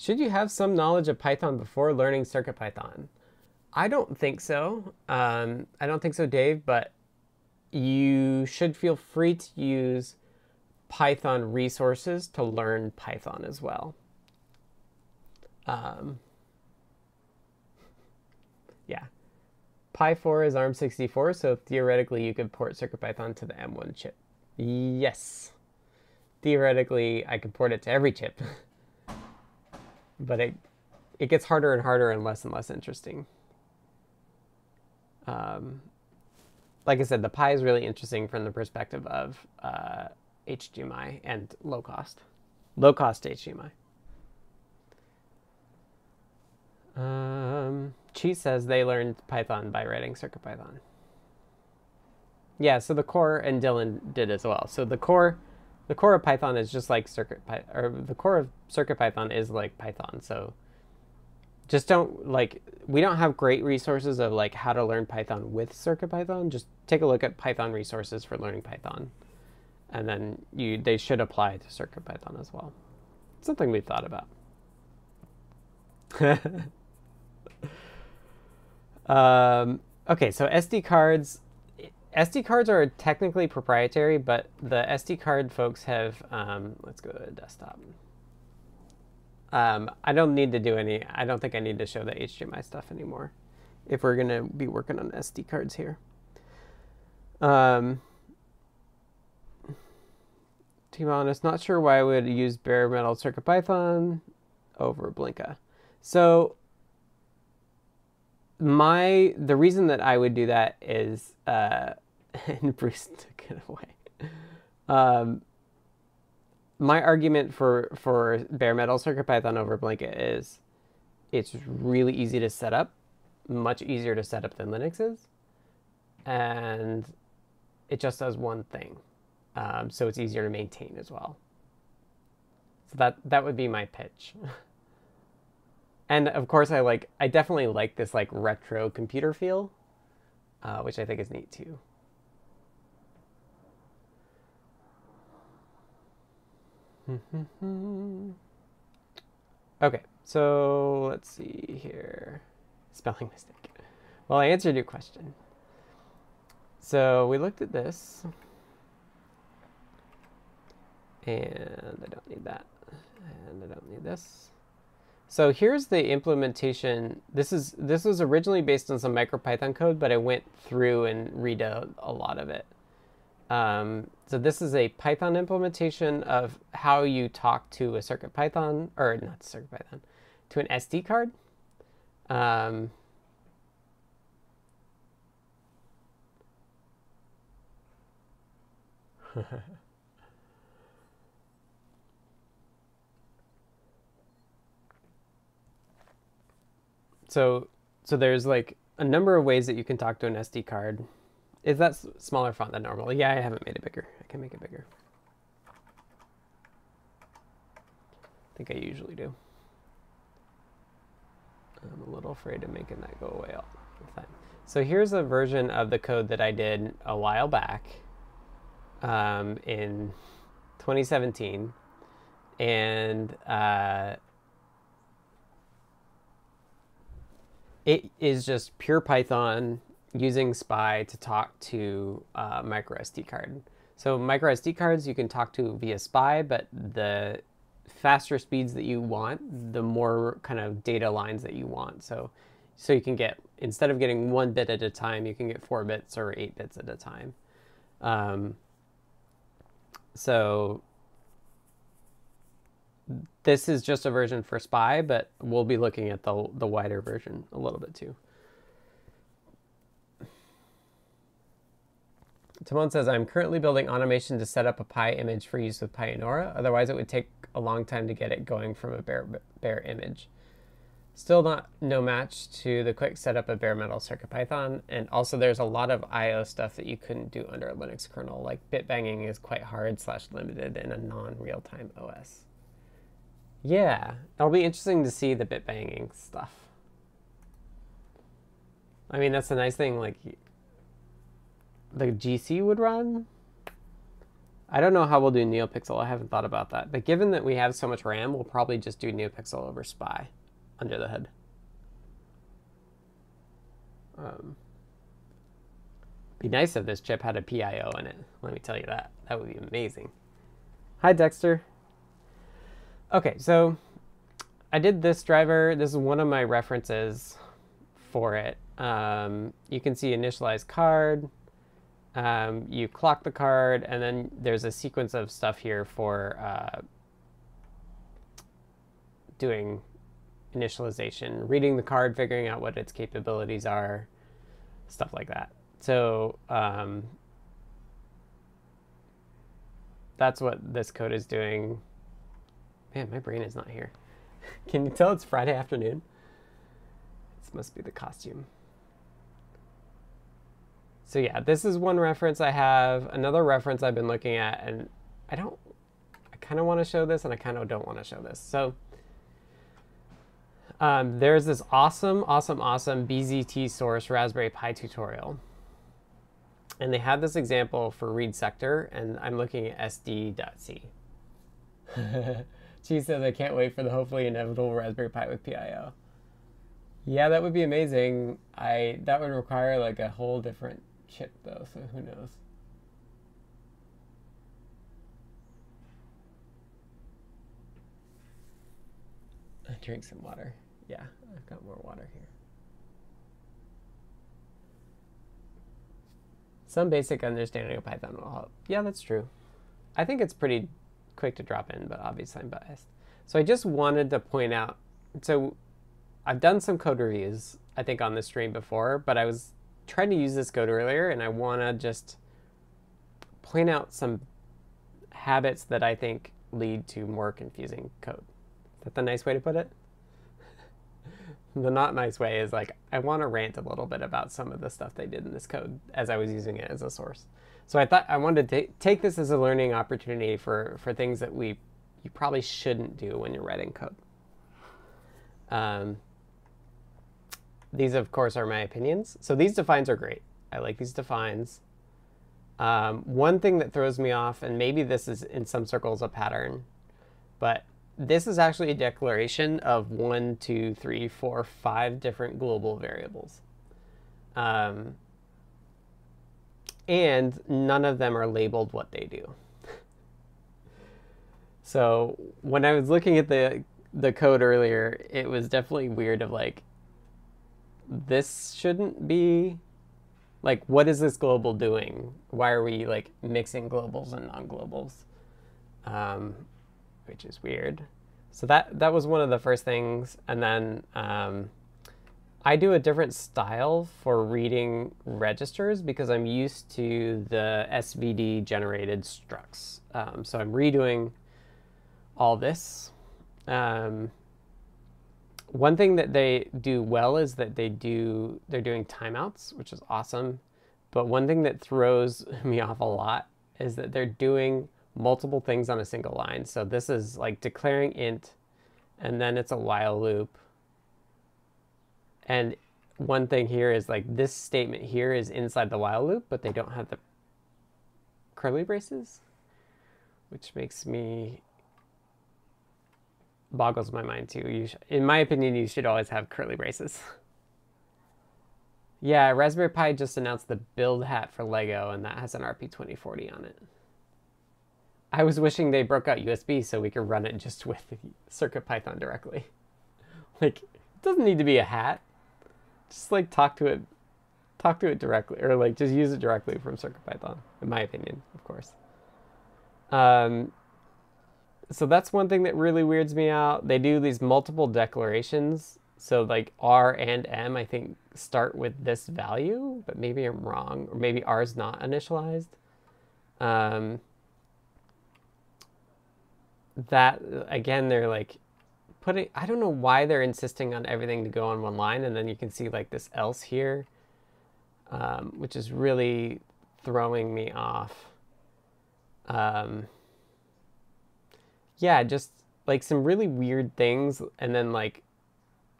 should you have some knowledge of Python before learning CircuitPython? I don't think so. Um, I don't think so, Dave, but you should feel free to use Python resources to learn Python as well. Um, yeah. Pi 4 is ARM64, so theoretically you could port CircuitPython to the M1 chip. Yes. Theoretically, I could port it to every chip. but it, it gets harder and harder and less and less interesting. Um, like I said, the Pi is really interesting from the perspective of uh, HDMI and low cost. Low cost HDMI. Um, Chi says they learned Python by writing CircuitPython. Yeah, so the core and Dylan did as well. So the core, the core of Python is just like Circuit or the core of CircuitPython is like Python. So just don't like we don't have great resources of like how to learn Python with circuit Python. Just take a look at Python resources for learning Python, and then you they should apply to circuit Python as well. something we thought about. Um, okay, so SD cards. SD cards are technically proprietary, but the SD card folks have. Um, let's go to the desktop. Um, I don't need to do any. I don't think I need to show the HDMI stuff anymore. If we're gonna be working on SD cards here. Um, to be honest, not sure why I would use bare metal CircuitPython over Blinka. So my the reason that I would do that is uh, and Bruce took it away. Um, my argument for for bare metal circuit python over Blinka is it's really easy to set up, much easier to set up than Linux is, and it just does one thing, um, so it's easier to maintain as well. So that that would be my pitch. And of course, I like I definitely like this like retro computer feel, uh, which I think is neat too. okay, so let's see here. Spelling mistake. Well, I answered your question. So we looked at this. And I don't need that. And I don't need this. So here's the implementation. This is this was originally based on some MicroPython code, but I went through and redid a lot of it. Um, so this is a Python implementation of how you talk to a Circuit Python, or not Circuit Python, to an SD card. Um, so so there's like a number of ways that you can talk to an SD card. Is that smaller font than normal? Yeah, I haven't made it bigger. I can make it bigger. I think I usually do. I'm a little afraid of making that go away all the time. So here's a version of the code that I did a while back um, in 2017. And uh, it is just pure Python using SPI to talk to uh, micro SD card. So micro SD cards you can talk to via SPI, but the faster speeds that you want, the more kind of data lines that you want. So, so you can get instead of getting one bit at a time, you can get four bits or eight bits at a time. Um, so this is just a version for SPI, but we'll be looking at the, the wider version a little bit too. Timon says, I'm currently building automation to set up a Pi image for use with Piunora. Otherwise, it would take a long time to get it going from a bare, bare image. Still not no match to the quick setup of bare metal CircuitPython. And also there's a lot of I.O. stuff that you couldn't do under a Linux kernel. Like bit banging is quite hard slash limited in a non-real-time OS. Yeah, it'll be interesting to see the bit banging stuff. I mean, that's a nice thing, like, the GC would run. I don't know how we'll do NeoPixel. I haven't thought about that. But given that we have so much RAM, we'll probably just do NeoPixel over SPI under the hood. Um, be nice if this chip had a PIO in it. Let me tell you that. That would be amazing. Hi, Dexter. Okay, so I did this driver. This is one of my references for it. um, you can see initialize card. Um, you clock the card, and then there's a sequence of stuff here for uh, doing initialization, reading the card, figuring out what its capabilities are, stuff like that. So um, that's what this code is doing. Man, my brain is not here. Can you tell it's Friday afternoon? This must be the costume. So yeah, this is one reference I have. Another reference I've been looking at, and I don't, I kind of want to show this, and I kind of don't want to show this. So um, there's this awesome, awesome, awesome BZT source Raspberry Pi tutorial. And they have this example for read sector, and I'm looking at sd.c. she says, I can't wait for the hopefully inevitable Raspberry Pi with PIO. Yeah, that would be amazing. I That would require like a whole different chip though, so who knows. Drink some water. Yeah, I've got more water here. Some basic understanding of Python will help. Yeah, that's true. I think it's pretty quick to drop in, but obviously I'm biased. So I just wanted to point out, so I've done some code reviews, I think on the stream before, but I was trying to use this code earlier and I want to just point out some habits that I think lead to more confusing code. Is that the nice way to put it? the not nice way is like I want to rant a little bit about some of the stuff they did in this code as I was using it as a source. So I thought I wanted to take this as a learning opportunity for for things that we you probably shouldn't do when you're writing code. Um, these, of course, are my opinions. So these defines are great. I like these defines. Um, one thing that throws me off, and maybe this is in some circles a pattern, but this is actually a declaration of one, two, three, four, five different global variables. Um, and none of them are labeled what they do. so when I was looking at the the code earlier, it was definitely weird of like this shouldn't be like what is this global doing? Why are we like mixing globals and non-globals? Um, which is weird. So that that was one of the first things, and then um, I do a different style for reading registers because I'm used to the SVD generated structs. Um, so I'm redoing all this. Um, one thing that they do well is that they do they're doing timeouts, which is awesome. But one thing that throws me off a lot is that they're doing multiple things on a single line. So this is like declaring int, and then it's a while loop. And one thing here is like this statement here is inside the while loop, but they don't have the curly braces, which makes me boggles my mind too. You in my opinion, you should always have curly braces. yeah, Raspberry Pi just announced the build hat for Lego, and that has an RP2040 on it. I was wishing they broke out USB so we could run it just with CircuitPython directly. Like, it doesn't need to be a hat. Just like talk to it, talk to it directly, or like just use it directly from CircuitPython, in my opinion, of course. Um, so that's one thing that really weirds me out. They do these multiple declarations. So like R and M, I think start with this value, but maybe I'm wrong, or maybe R is not initialized. Um, that again, they're like putting. I don't know why they're insisting on everything to go on one line, and then you can see like this else here, um, which is really throwing me off. Um, yeah, just like some really weird things and then like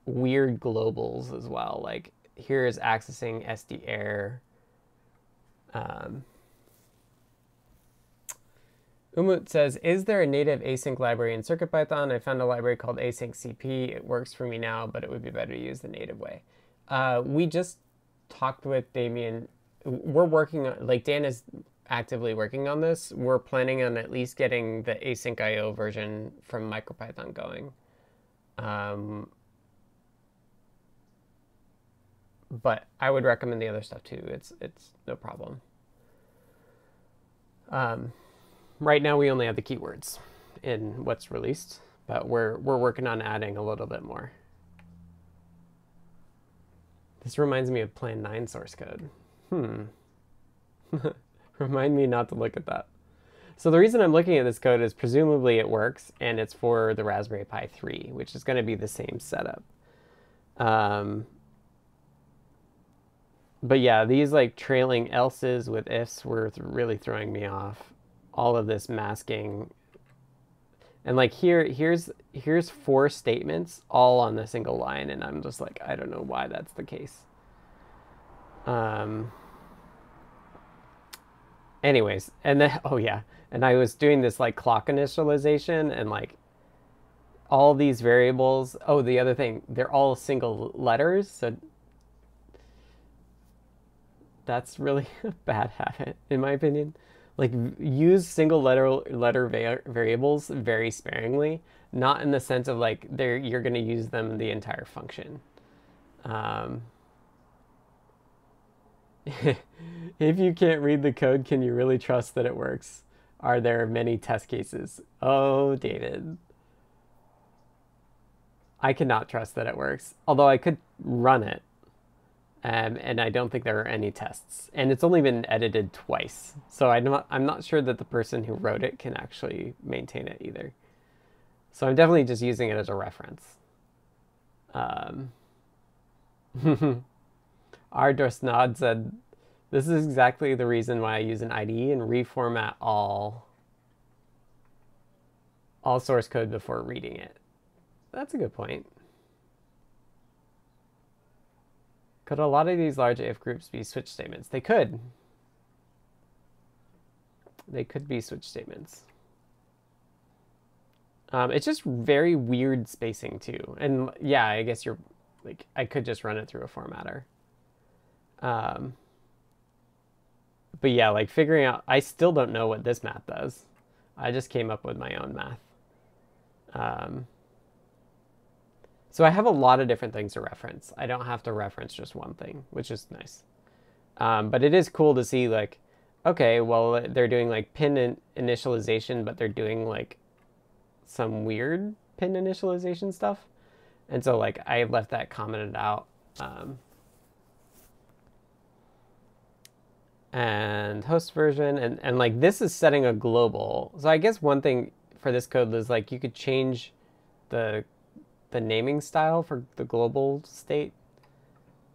weird globals as well. Like here is accessing SDAir. Um, Umut says, is there a native async library in CircuitPython? I found a library called asyncCP. It works for me now, but it would be better to use the native way. Uh, we just talked with Damien. We're working on, like Dan is actively working on this. We're planning on at least getting the async IO version from MicroPython going. Um, but I would recommend the other stuff too. It's it's no problem. Um, right now we only have the keywords in what's released, but we're we're working on adding a little bit more. This reminds me of Plan 9 source code. Hmm. Remind me not to look at that. So the reason I'm looking at this code is presumably it works, and it's for the Raspberry Pi 3, which is going to be the same setup. Um, but yeah, these like trailing else's with ifs were th really throwing me off. All of this masking. And like here, here's here's four statements all on a single line, and I'm just like, I don't know why that's the case. Um. Anyways, and then oh yeah, and I was doing this like clock initialization, and like all these variables. Oh, the other thing, they're all single letters, so that's really a bad habit, in my opinion. Like, use single letter letter va variables very sparingly, not in the sense of like they're you're going to use them the entire function. Um, if you can't read the code, can you really trust that it works? Are there many test cases? Oh, David. I cannot trust that it works. Although I could run it um, and I don't think there are any tests. And it's only been edited twice, so I'm not, I'm not sure that the person who wrote it can actually maintain it either. So I'm definitely just using it as a reference. Um, Ardosnod said, this is exactly the reason why I use an IDE and reformat all, all source code before reading it. That's a good point. Could a lot of these large if groups be switch statements? They could. They could be switch statements. Um, it's just very weird spacing too. And yeah, I guess you're like, I could just run it through a formatter. Um, but yeah, like figuring out, I still don't know what this math does. I just came up with my own math. Um, so I have a lot of different things to reference. I don't have to reference just one thing, which is nice. Um, but it is cool to see like, okay, well they're doing like pin in initialization, but they're doing like some weird pin initialization stuff. And so like I left that commented out. Um, and host version and, and like this is setting a global. So I guess one thing for this code is like you could change the the naming style for the global state.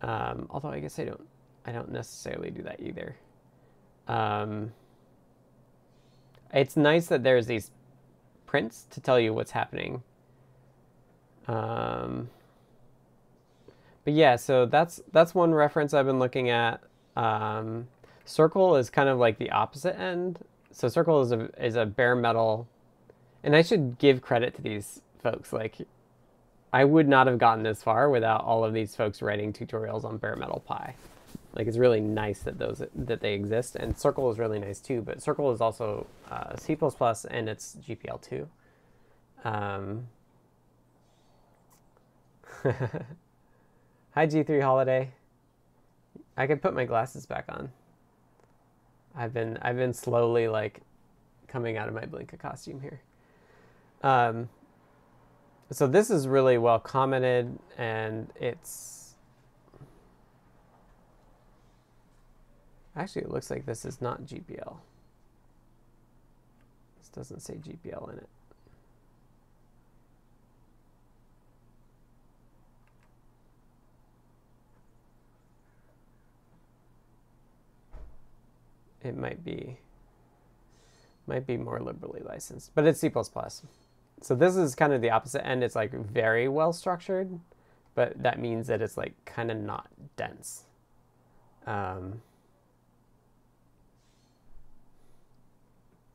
Um, although I guess I don't, I don't necessarily do that either. Um, it's nice that there's these prints to tell you what's happening. Um, but yeah, so that's that's one reference I've been looking at. Um, Circle is kind of like the opposite end. So Circle is a is a bare metal, and I should give credit to these folks. Like I would not have gotten this far without all of these folks writing tutorials on bare metal Pi. Like it's really nice that those that they exist, and Circle is really nice too. But Circle is also uh, C++ and it's GPL2. Um, Hi G3 Holiday. I could put my glasses back on. I've been I've been slowly like coming out of my Blinka costume here. Um, so this is really well commented and it's actually it looks like this is not GPL. This doesn't say GPL in it. It might be might be more liberally licensed, but it's C++. So this is kind of the opposite end. It's like very well structured, but that means that it's like kind of not dense. Um,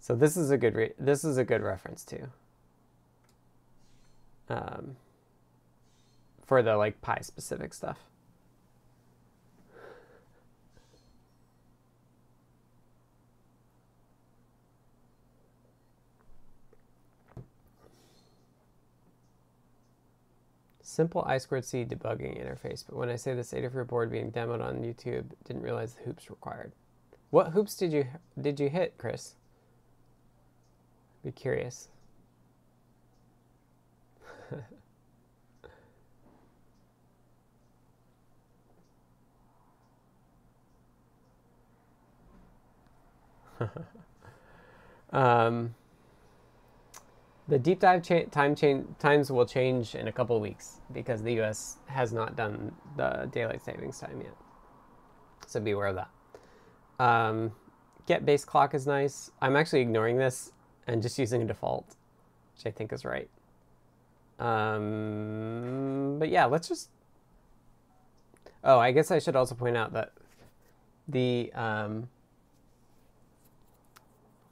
so this is a good this is a good reference too. Um, for the like Pi specific stuff. Simple I2C debugging interface, but when I say this Adafruit board being demoed on YouTube, didn't realize the hoops required. What hoops did you did you hit, Chris? Be curious. um, the deep dive cha- time cha- times will change in a couple weeks because the U.S. has not done the daylight savings time yet. So be aware of that. Um, get base clock is nice. I'm actually ignoring this and just using a default, which I think is right. Um, but yeah, let's just. Oh, I guess I should also point out that the um,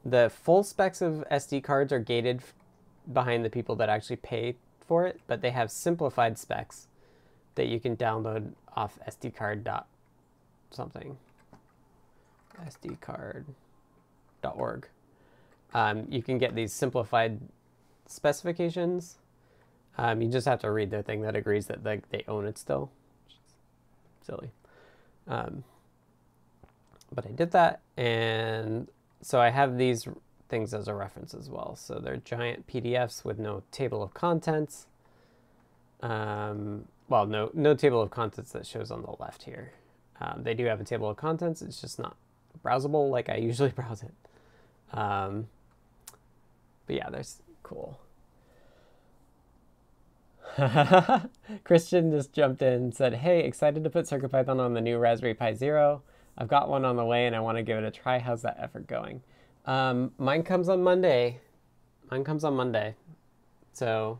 the full specs of SD cards are gated behind the people that actually pay for it, but they have simplified specs that you can download off SD card dot something. SDcard.org. Um, you can get these simplified specifications. Um, you just have to read the thing that agrees that they, they own it still. Silly. Um, but I did that, and so I have these things as a reference as well. So they're giant PDFs with no table of contents. Um, well, no, no table of contents that shows on the left here. Um, they do have a table of contents. It's just not browsable like I usually browse it. Um, but yeah, there's cool. Christian just jumped in and said, Hey, excited to put CircuitPython on the new Raspberry Pi Zero. I've got one on the way and I want to give it a try. How's that effort going? Um, mine comes on Monday. Mine comes on Monday. So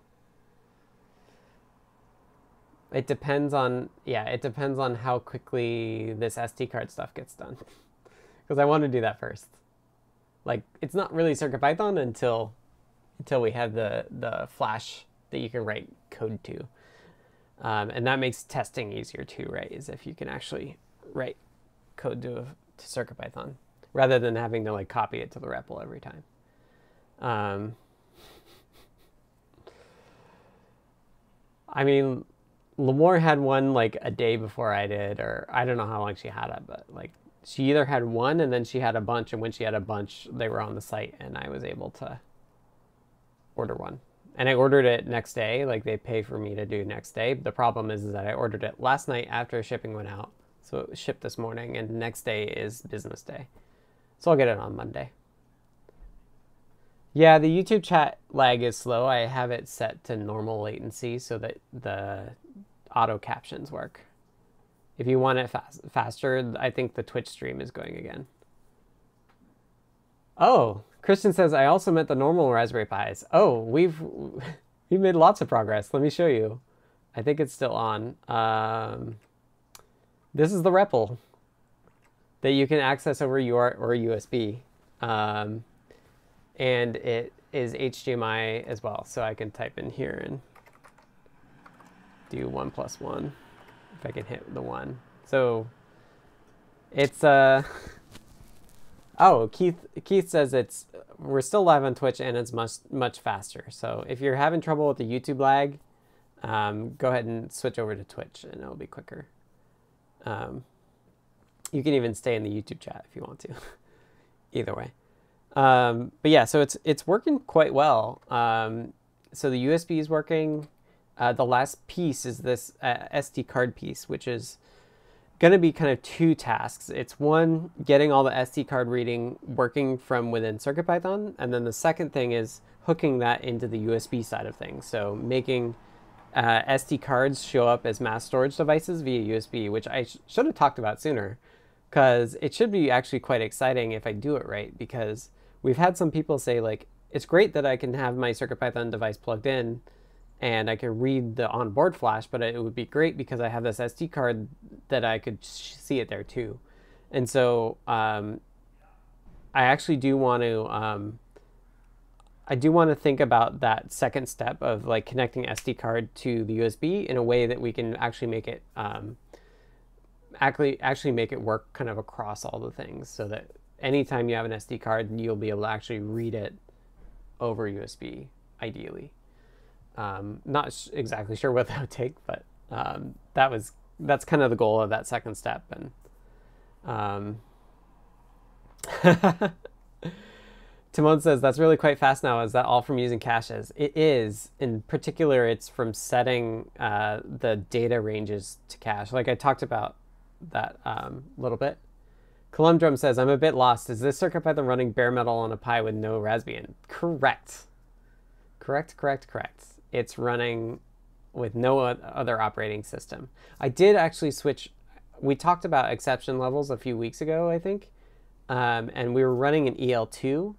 it depends on, yeah, it depends on how quickly this SD card stuff gets done. Because I want to do that first. Like, it's not really CircuitPython until until we have the, the Flash that you can write code to. Um, and that makes testing easier too, right? Is if you can actually write code to, to CircuitPython rather than having to like copy it to the REPL every time. Um, I mean, Limor had one like a day before I did, or I don't know how long she had it, but like she either had one and then she had a bunch, and when she had a bunch, they were on the site, and I was able to order one. And I ordered it next day, like they pay for me to do next day. The problem is, is that I ordered it last night after shipping went out, so it was shipped this morning, and next day is business day. So I'll get it on Monday. Yeah, the YouTube chat lag is slow. I have it set to normal latency so that the auto captions work. If you want it fast, faster, I think the Twitch stream is going again. Oh, Christian says I also meant the normal Raspberry Pis. Oh, we've we've made lots of progress. Let me show you. I think it's still on. Um, this is the REPL that you can access over UART or USB. Um, and it is HDMI as well. So I can type in here and do one plus one if I can hit the one. So it's uh oh Keith Keith says it's we're still live on Twitch and it's much much faster. So if you're having trouble with the YouTube lag, um, go ahead and switch over to Twitch and it'll be quicker. Um, you can even stay in the YouTube chat if you want to. Either way. Um, but yeah, so it's it's working quite well. Um, so the USB is working. Uh, the last piece is this uh, SD card piece, which is going to be kind of two tasks. It's one, getting all the SD card reading working from within CircuitPython, and then the second thing is hooking that into the USB side of things. So making uh, SD cards show up as mass storage devices via USB, which I sh- should have talked about sooner because it should be actually quite exciting if I do it right. Because we've had some people say, like, it's great that I can have my CircuitPython device plugged in and I can read the onboard flash, but it would be great because I have this SD card that I could see it there too. And so um, I actually do want to. Um, I do want to think about that second step of like connecting SD card to the USB in a way that we can actually make it um, actually actually make it work kind of across all the things so that anytime you have an SD card, you'll be able to actually read it over USB, ideally. Um, not sh- exactly sure what that would take, but um, that was that's kind of the goal of that second step. And um, Timon says that's really quite fast now. Is that all from using caches? It is. In particular, it's from setting uh, the data ranges to cache. Like I talked about that um, little bit. Columdrum says, I'm a bit lost. Is this CircuitPython running bare metal on a Pi with no Raspbian? Correct. Correct, correct, correct. It's running with no other operating system. I did actually switch. We talked about exception levels a few weeks ago, I think. Um, and we were running an EL2,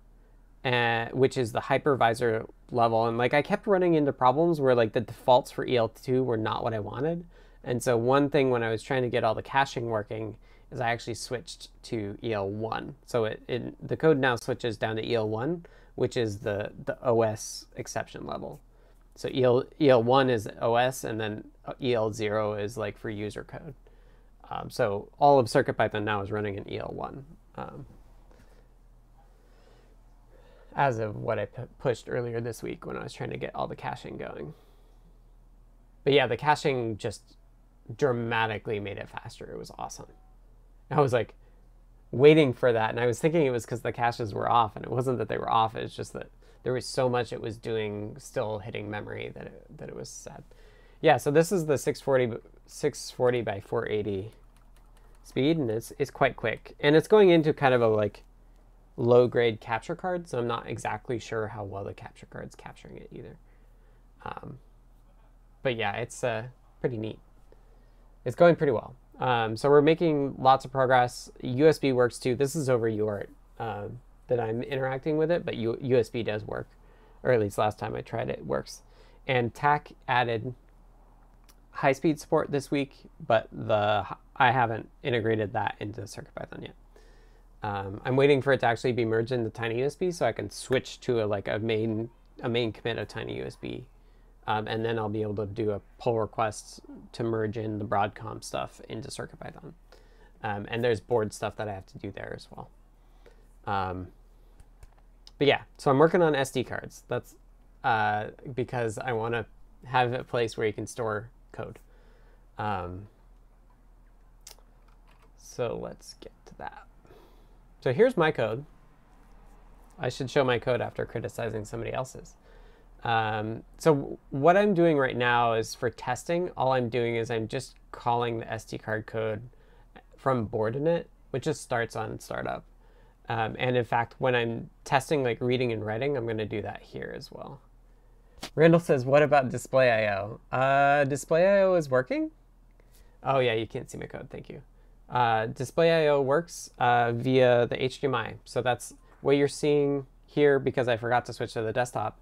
uh, which is the hypervisor level. And like I kept running into problems where like the defaults for EL2 were not what I wanted. And so one thing when I was trying to get all the caching working is I actually switched to EL1. So it, it, the code now switches down to EL1, which is the, the OS exception level. So EL, EL1 is OS, and then EL0 is like for user code. Um, so all of CircuitPython now is running in EL1. Um, as of what I pushed earlier this week when I was trying to get all the caching going. But yeah, the caching just dramatically made it faster. It was awesome. I was like waiting for that, and I was thinking it was because the caches were off, and it wasn't that they were off. It's just that there was so much it was doing, still hitting memory that it, that it was sad. Yeah, so this is the 640 640 by 480 speed, and it's it's quite quick, and it's going into kind of a like low grade capture card, so I'm not exactly sure how well the capture card's capturing it either. Um, but yeah, it's uh, pretty neat. It's going pretty well. Um, so we're making lots of progress. USB works too. This is over UART uh, that I'm interacting with it, but U USB does work, or at least last time I tried it, it works. And TAC added high-speed support this week, but the I haven't integrated that into CircuitPython yet. Um, I'm waiting for it to actually be merged into TinyUSB so I can switch to a like a main a main commit of TinyUSB um, and then I'll be able to do a pull request to merge in the Broadcom stuff into CircuitPython. Um, and there's board stuff that I have to do there as well. Um, but yeah, so I'm working on SD cards. That's uh, because I want to have a place where you can store code. Um, so let's get to that. So here's my code. I should show my code after criticizing somebody else's. Um, so what I'm doing right now is for testing, all I'm doing is I'm just calling the SD card code from Boardinit, which just starts on startup. Um, and in fact, when I'm testing like reading and writing, I'm going to do that here as well. Randall says, what about displayio? Uh, displayio is working? Oh yeah, you can't see my code, thank you. Uh, displayio works uh, via the HDMI. So that's what you're seeing here because I forgot to switch to the desktop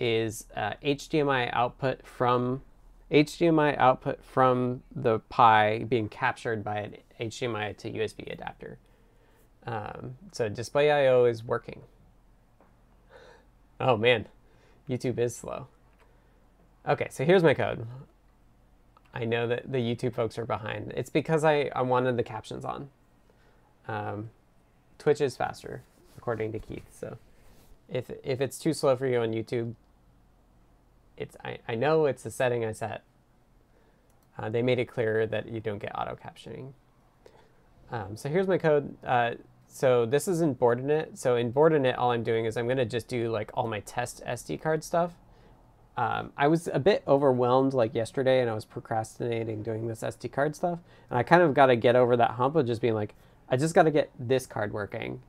is uh, HDMI output from HDMI output from the Pi being captured by an HDMI to USB adapter. Um, so displayio is working. Oh man, YouTube is slow. Okay, so here's my code. I know that the YouTube folks are behind. It's because I, I wanted the captions on. Um, Twitch is faster, according to Keith. So if, if it's too slow for you on YouTube, it's I, I know it's a setting I set. Uh, they made it clear that you don't get auto captioning. Um, so here's my code. Uh, so this is in Boardinit. So in Boardinit, all I'm doing is I'm going to just do like all my test SD card stuff. Um, I was a bit overwhelmed like yesterday and I was procrastinating doing this SD card stuff. And I kind of got to get over that hump of just being like, I just got to get this card working.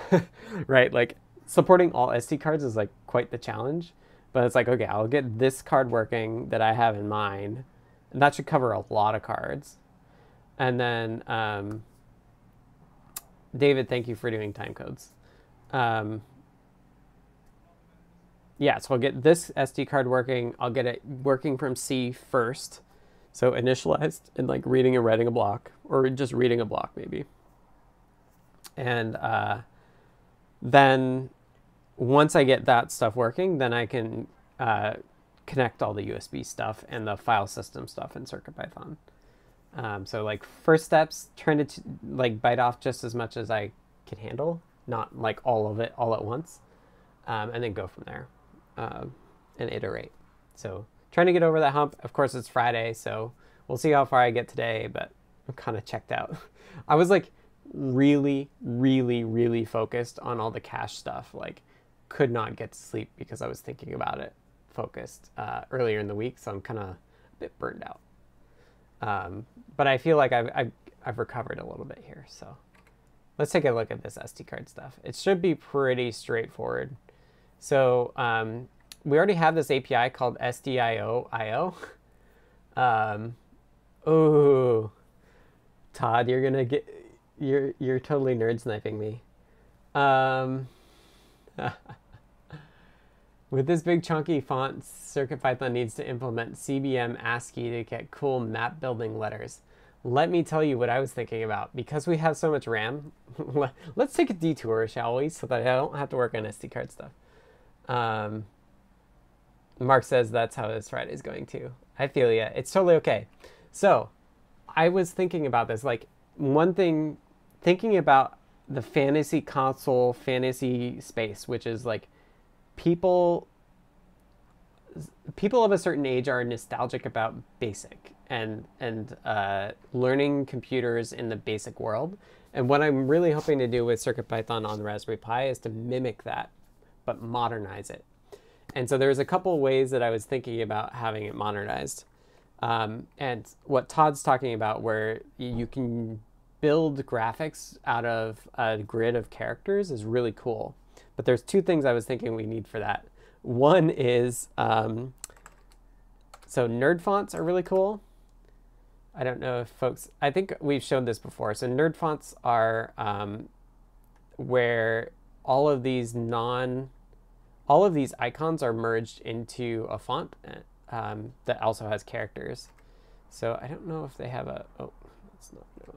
right? Like supporting all SD cards is like quite the challenge. But it's like, okay, I'll get this card working that I have in mind. And that should cover a lot of cards. And then, um, David, thank you for doing time codes. Um, yeah, so I'll get this SD card working. I'll get it working from C first. So initialized and like reading and writing a block, or just reading a block maybe. And uh, then once I get that stuff working, then I can uh, connect all the USB stuff and the file system stuff in CircuitPython. Um, so like first steps, trying to t- like bite off just as much as I can handle, not like all of it all at once, um, and then go from there uh, and iterate. So trying to get over that hump. Of course, it's Friday, so we'll see how far I get today, but I'm kind of checked out. I was like really, really, really focused on all the cache stuff. Like, could not get to sleep because I was thinking about it focused uh, earlier in the week, so I'm kind of a bit burned out. Um, but I feel like I've, I've, I've recovered a little bit here. So let's take a look at this SD card stuff. It should be pretty straightforward. So um, we already have this API called sdioio. Um, ooh, Todd, you're gonna get you're you're totally nerd sniping me. Um, with this big chunky font, CircuitPython needs to implement CBM ASCII to get cool map building letters. Let me tell you what I was thinking about. Because we have so much RAM, let's take a detour, shall we, so that I don't have to work on SD card stuff. Um, Mark says that's how this his is going too. I feel ya. It's totally okay. So, I was thinking about this. Like, one thing, thinking about the fantasy console, fantasy space, which is like people people of a certain age are nostalgic about basic and and uh, learning computers in the basic world. And what I'm really hoping to do with CircuitPython on the Raspberry Pi is to mimic that, but modernize it. And so there's a couple ways that I was thinking about having it modernized. Um, and what Todd's talking about, where you can build graphics out of a grid of characters, is really cool. But there's two things I was thinking we need for that. One is, um, so nerd fonts are really cool. I don't know if folks, I think we've shown this before. So nerd fonts are um, where all of these non all of these icons are merged into a font um, that also has characters. So I don't know if they have a, oh, let's not it.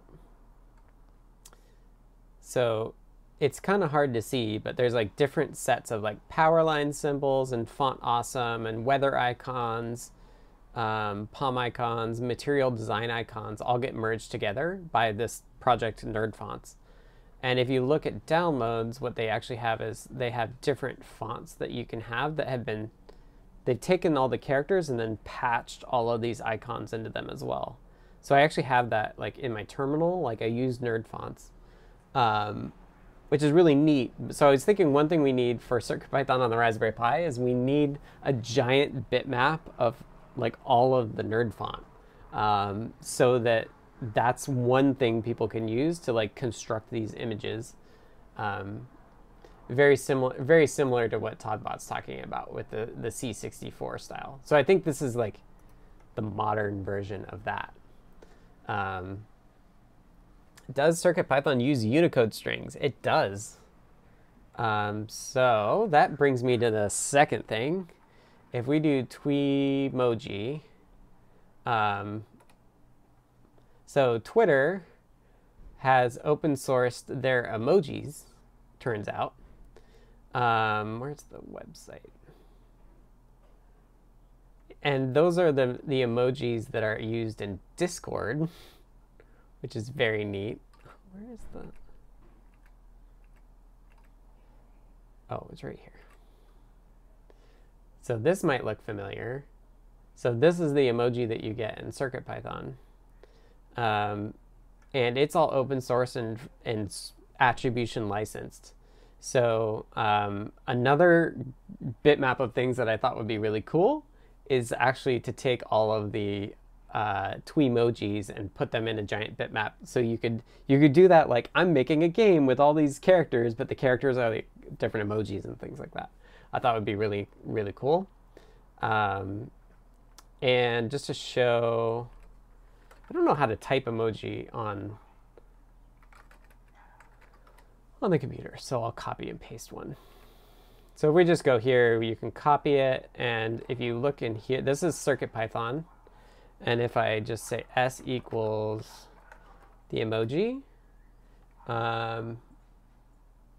So it's kind of hard to see, but there's like different sets of like power line symbols and font awesome and weather icons, um, Pomicons, material design icons all get merged together by this project Nerd Fonts. And if you look at downloads, what they actually have is they have different fonts that you can have that have been, they've taken all the characters and then patched all of these icons into them as well. So I actually have that like in my terminal, like I use nerd fonts, um, which is really neat. So I was thinking one thing we need for CircuitPython on the Raspberry Pi is we need a giant bitmap of like all of the nerd font um, so that that's one thing people can use to like construct these images. Um, very similar, very similar to what todbot's talking about with the the C64 style. So I think this is like the modern version of that. Um, does CircuitPython use Unicode strings? It does. Um, so that brings me to the second thing. If we do Twemoji, um, so Twitter has open sourced their emojis, turns out. Um, where's the website? And those are the, the emojis that are used in Discord, which is very neat. Where is the... Oh, it's right here. So this might look familiar. So this is the emoji that you get in CircuitPython. Um, and it's all open source and, and attribution licensed. So um, another bitmap of things that I thought would be really cool is actually to take all of the uh, Twemojis and put them in a giant bitmap. So you could you could do that like I'm making a game with all these characters, but the characters are like different emojis and things like that. I thought would be really really cool. Um, and just to show I don't know how to type emoji on on the computer, so I'll copy and paste one. So if we just go here, you can copy it, and if you look in here, this is CircuitPython, and if I just say s equals the emoji, um,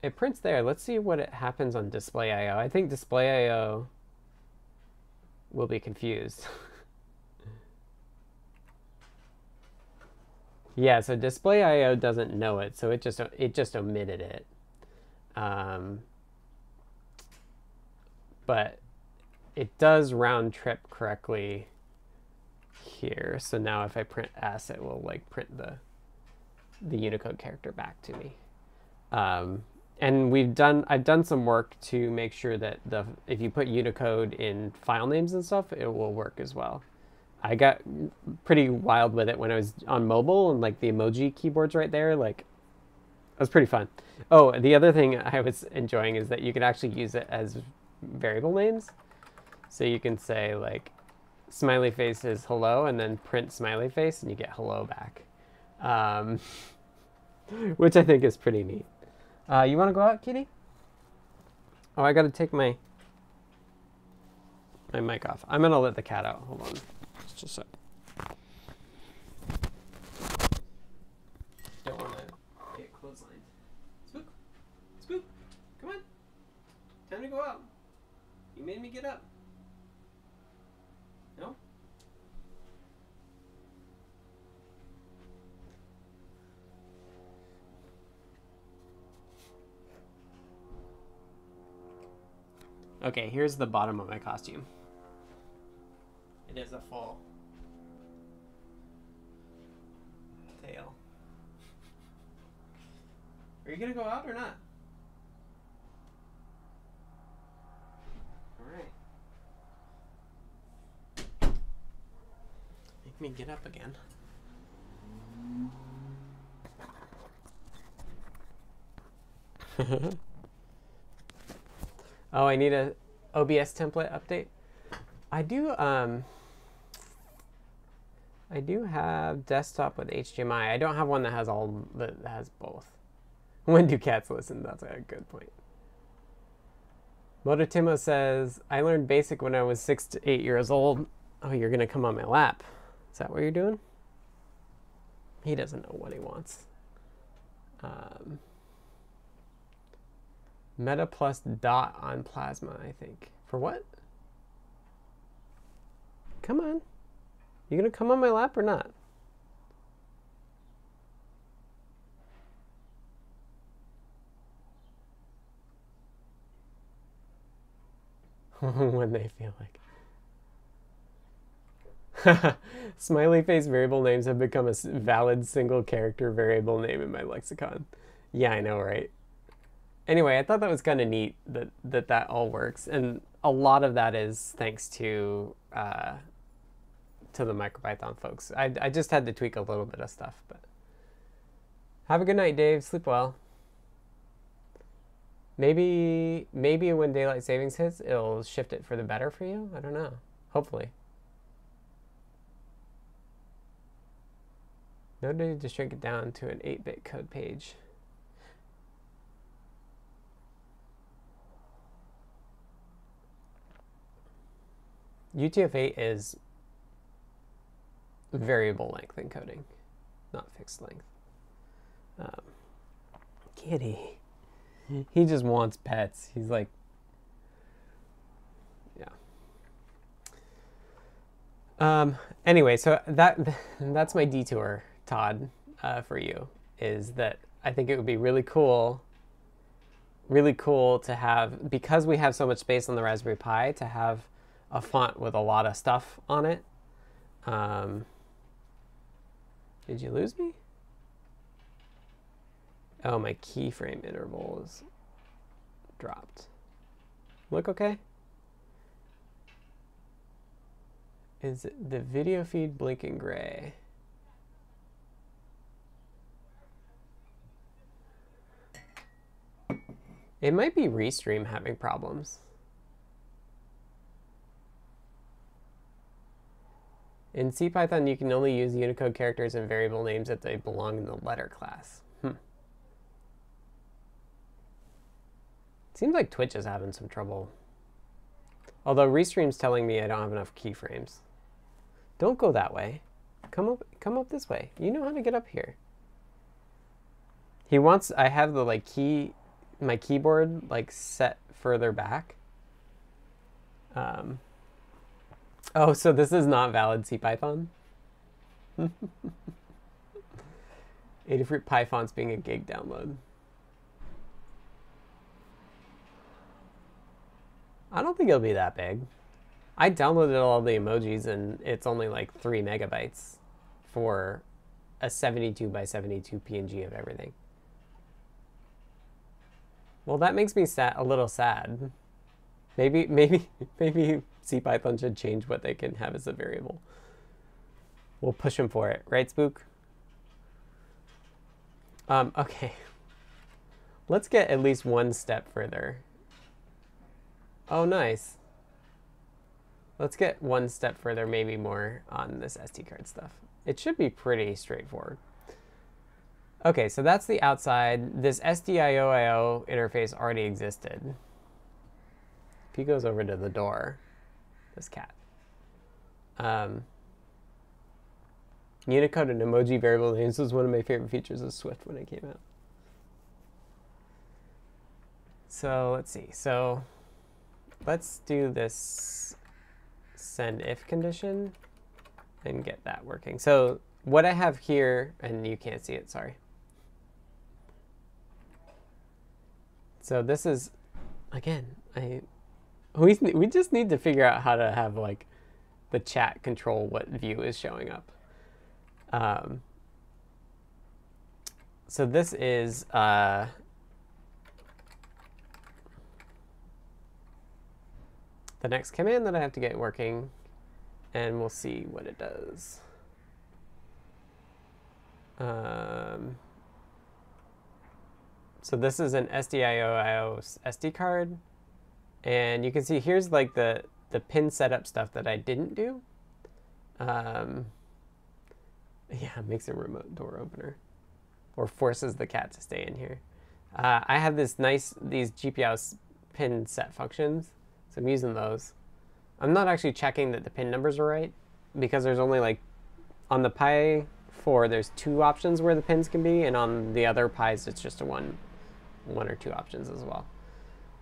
it prints there. Let's see what it happens on displayio. I think displayio will be confused. Yeah, so displayio doesn't know it, so it just it just omitted it. Um, but it does round trip correctly here. So now if I print S, it will like print the the Unicode character back to me. Um, and we've done I've done some work to make sure that the if you put Unicode in file names and stuff, it will work as well. I got pretty wild with it when I was on mobile and like the emoji keyboards right there, like it was pretty fun. Oh, the other thing I was enjoying is that you can actually use it as variable names. So you can say like smiley face is hello and then print smiley face and you get hello back. Um, which I think is pretty neat. Uh, you want to go out, kitty? Oh, I got to take my my mic off. I'm going to let the cat out. Hold on. Just a sec. Don't want to get clotheslined. Spook. Spook. Come on. Time to go out. You made me get up. No? Okay, here's the bottom of my costume. It is a full tail. Are you gonna go out or not? Alright. Make me get up again. oh, I need a OBS template update. I do um I do have desktop with HDMI. I don't have one that has all that has both. When do cats listen? That's a good point. Mototimo says, I learned basic when I was six to eight years old. Oh, you're gonna come on my lap. Is that what you're doing? He doesn't know what he wants. Um, meta plus dot on plasma, I think. For what? Come on. You gonna come on my lap or not? when they feel like. Smiley face variable names have become a valid single character variable name in my lexicon. Yeah, I know, right? Anyway, I thought that was kind of neat that, that that all works. And a lot of that is thanks to uh, to the MicroPython folks. I, I just had to tweak a little bit of stuff, but have a good night, Dave. Sleep well. Maybe maybe when daylight savings hits, it'll shift it for the better for you. I don't know. Hopefully. No need to shrink it down to an 8-bit code page. UTF-8 is variable length encoding, not fixed length. Um, kitty. He just wants pets. He's like, yeah. Um, anyway, so that that's my detour, Todd, uh, for you. Is that I think it would be really cool, really cool to have because we have so much space on the Raspberry Pi to have a font with a lot of stuff on it. Um, did you lose me? Oh, my keyframe interval is dropped. Look okay? Is the video feed blinking gray? It might be Restream having problems. In CPython, you can only use Unicode characters and variable names if they belong in the letter class. Hmm. Seems like Twitch is having some trouble. Although Restream's telling me I don't have enough keyframes. Don't go that way. Come up come up this way. You know how to get up here. He wants I have the like key my keyboard like set further back. Um Oh, so this is not valid C CPython? Adafruit Python's being a gig download. I don't think it'll be that big. I downloaded all the emojis and it's only like three megabytes for a 72 by 72 PNG of everything. Well, that makes me sad, a little sad. Maybe, maybe, maybe CPython should change what they can have as a variable. We'll push them for it, right, Spook? Um, okay. Let's get at least one step further. Oh, nice. Let's get one step further, maybe more on this SD card stuff. It should be pretty straightforward. Okay, so that's the outside. This sdioio interface already existed. If he goes over to the door, this cat. Um, Unicode and emoji variable names was one of my favorite features of Swift when it came out. So let's see. So let's do this send if condition and get that working. So what I have here, and you can't see it, sorry. So this is, again, I we we just need to figure out how to have like the chat control what view is showing up. Um, so this is uh, the next command that I have to get working, and we'll see what it does. Um, so this is an SDIO SD card. And you can see here's like the, the pin setup stuff that I didn't do. Um, yeah, makes a remote door opener or forces the cat to stay in here. Uh, I have this nice, these GPIO pin set functions, so I'm using those. I'm not actually checking that the pin numbers are right because there's only like, on the Pi 4, there's two options where the pins can be, and on the other Pis, it's just a one one or two options as well.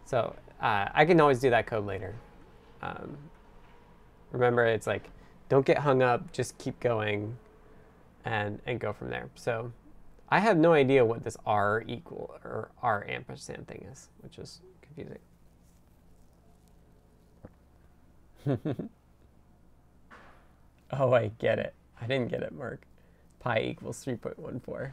So uh, I can always do that code later. Um, remember, it's like, don't get hung up, just keep going and, and go from there. So I have no idea what this R equal or R ampersand thing is, which is confusing. oh, I get it. I didn't get it, Mark. Pi equals 3.14.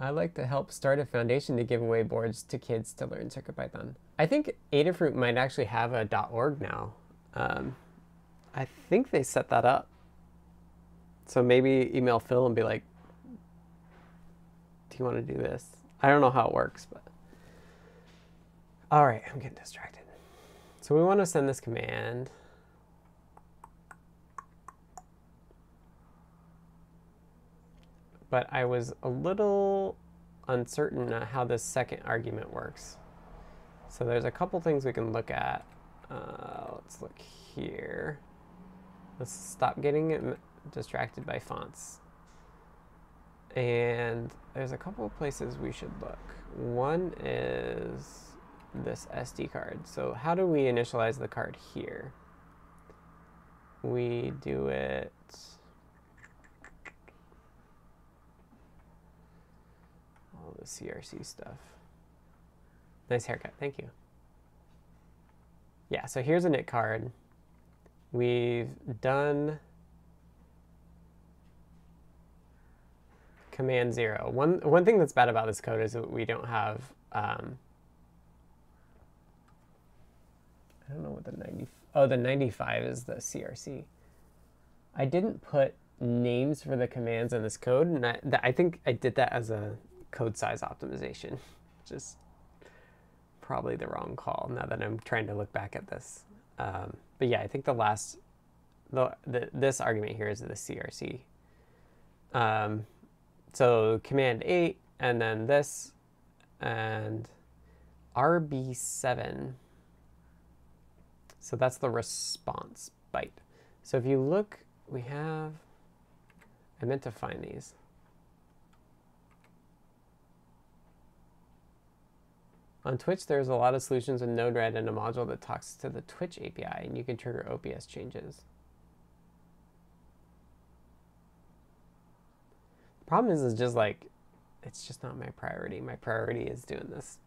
I like to help start a foundation to give away boards to kids to learn CircuitPython. I think Adafruit might actually have a .org now. Um, I think they set that up. So maybe email Phil and be like, do you want to do this? I don't know how it works, but. All right, I'm getting distracted. So we want to send this command. But I was a little uncertain how this second argument works. So there's a couple things we can look at. Uh, let's look here. Let's stop getting distracted by fonts. And there's a couple of places we should look. One is this SD card. So how do we initialize the card here? We do it all the CRC stuff. Nice haircut, thank you. Yeah, so here's a NIC card. We've done command zero. One, one thing that's bad about this code is that we don't have, um, I don't know what the 90, oh, the 95 is the CRC. I didn't put names for the commands in this code, and I, I think I did that as a code size optimization, which is probably the wrong call now that I'm trying to look back at this. Um, but yeah, I think the last, the, the, this argument here is the CRC. Um, so command 8 and then this and RB7. So that's the response byte. So if you look, we have, I meant to find these. On Twitch, there's a lot of solutions with Node-RED and a module that talks to the Twitch API, and you can trigger OBS changes. The problem is, is just like, it's just not my priority. My priority is doing this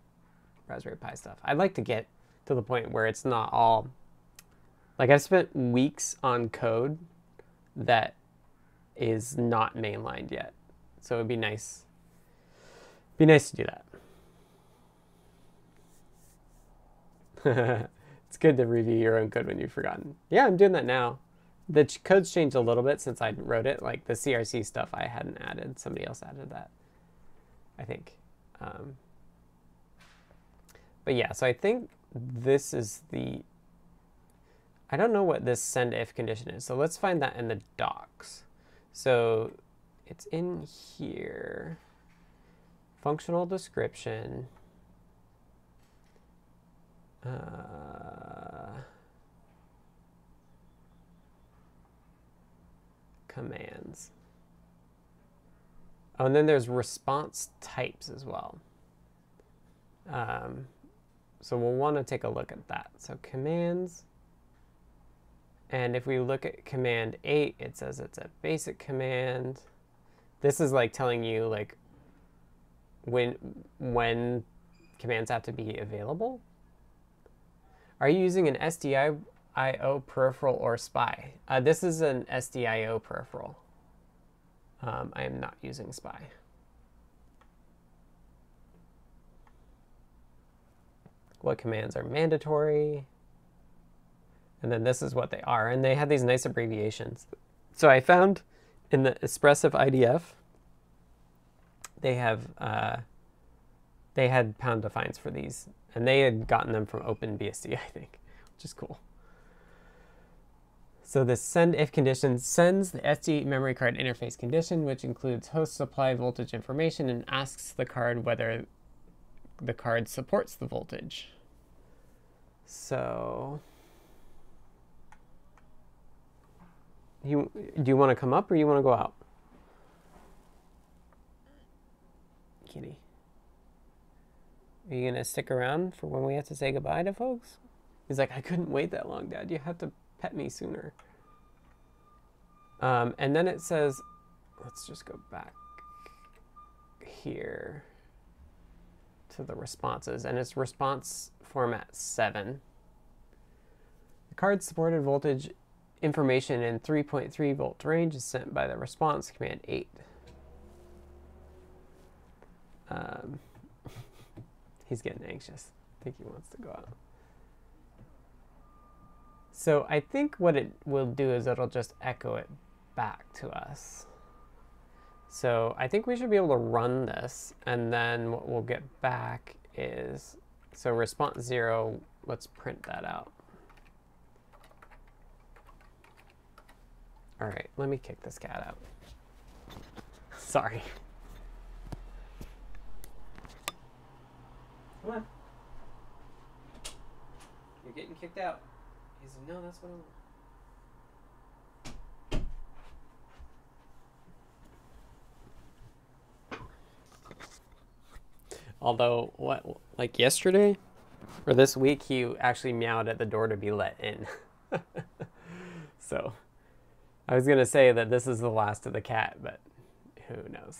Raspberry Pi stuff. I'd like to get to the point where it's not all like I've spent weeks on code that is not mainlined yet. So it'd be nice. Be nice to do that. it's good to review your own code when you've forgotten. Yeah, I'm doing that now. The ch- code's changed a little bit since I wrote it. Like the CRC stuff I hadn't added. Somebody else added that. I think. Um, but yeah, so I think this is the I don't know what this send if condition is. So let's find that in the docs. So it's in here. Functional description. Uh, commands. Oh, and then there's response types as well. Um, so we'll want to take a look at that. So commands. And if we look at command 8, it says it's a basic command. This is like telling you like when when commands have to be available. Are you using an SDIO peripheral or SPI? Uh, this is an SDIO peripheral. Um, I am not using SPI. What commands are mandatory? And then this is what they are. And they have these nice abbreviations. So I found in the Espressif IDF, they have uh, they had pound defines for these, and they had gotten them from OpenBSD, I think, which is cool. So the send if condition sends the SD memory card interface condition, which includes host supply voltage information, and asks the card whether the card supports the voltage. So You do you want to come up or you want to go out? Kitty. Are you gonna stick around for when we have to say goodbye to folks? He's like, I couldn't wait that long, Dad. You have to pet me sooner. Um, and then it says, let's just go back here to the responses, and it's response format 7. The card supported voltage information in 3.3 volt range is sent by the response command 8. Um, he's getting anxious. I think he wants to go out. So I think what it will do is it'll just echo it back to us. So I think we should be able to run this and then what we'll get back is, so response zero, let's print that out. All right, let me kick this cat out. Sorry. Come on. You're getting kicked out. He's like, no, that's what I want. Although, what, like yesterday or this week, he actually meowed at the door to be let in. so. I was gonna say that this is the last of the cat, but who knows?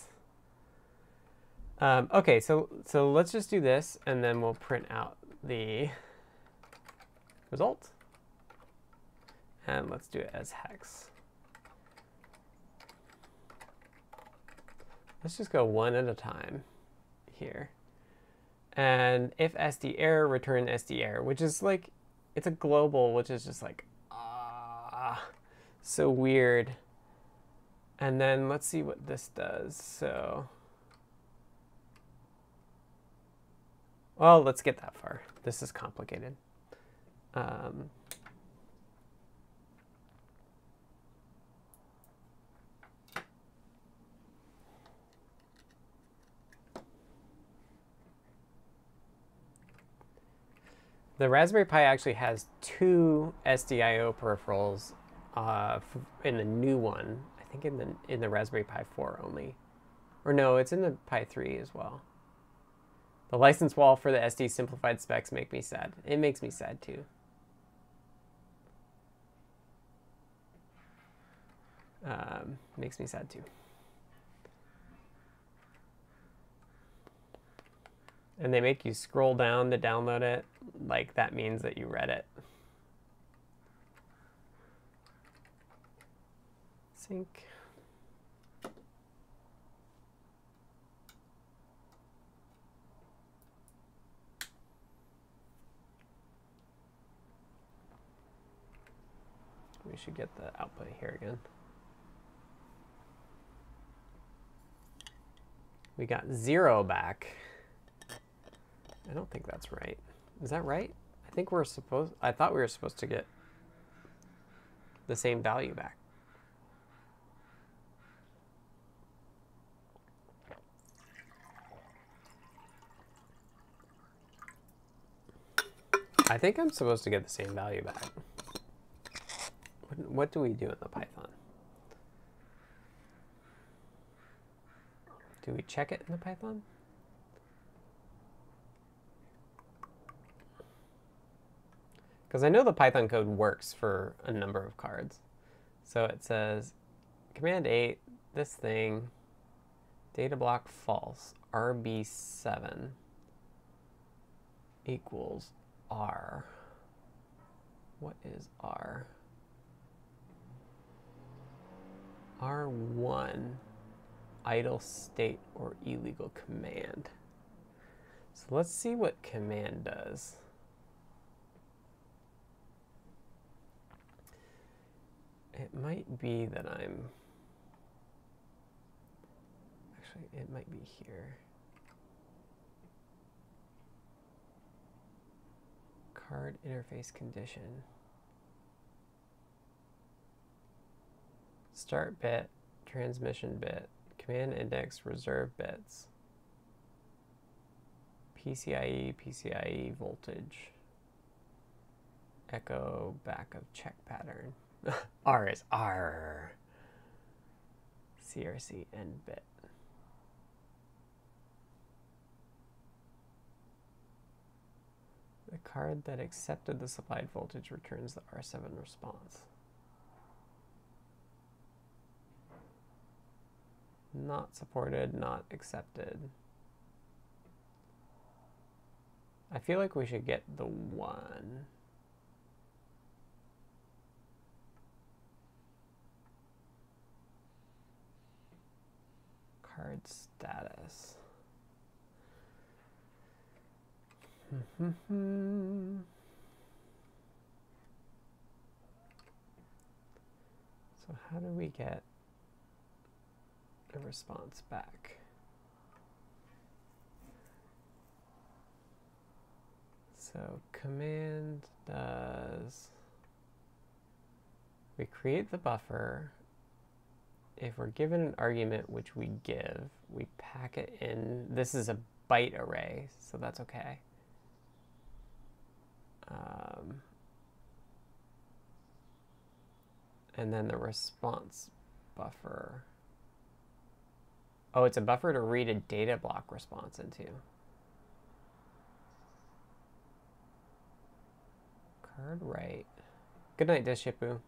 Um, okay, so so let's just do this, and then we'll print out the result. And let's do it as hex. Let's just go one at a time here. And if SD error, return SD error, which is like, it's a global, which is just like, ah. So weird. And then let's see what this does. So, well, let's get that far. This is complicated. Um, the Raspberry Pi actually has two SDIO peripherals uh, in the new one. I think in the in the Raspberry Pi 4 only, or no, it's in the Pi 3 as well. The license wall for the SD simplified specs make me sad. It makes me sad too. Um, makes me sad too. and they make you scroll down to download it, like that means that you read it. Sync. We should get the output here again. We got zero back. I don't think that's right. Is that right? I think we're supposed, I thought we were supposed to get the same value back. I think I'm supposed to get the same value back. What, what do we do in the Python? Do we check it in the Python? Because I know the Python code works for a number of cards. So it says command 8, this thing, data block false, RB7 equals R. What is R? R1 idle state or illegal command. So let's see what command does. It might be that I'm, actually it might be here. Card interface condition. Start bit, transmission bit, command index reserve bits, PCIe, PCIe voltage, echo back of check pattern. R is R. CRC and bit. The card that accepted the supplied voltage returns the R7 response. Not supported, not accepted. I feel like we should get the one. Card status. so how do we get a response back. So command does, we create the buffer. If we're given an argument which we give, we pack it in, this is a byte array, so that's okay. Um, and then the response buffer Oh, it's a buffer to read a data block response into. Card write. Good night, Deshipu.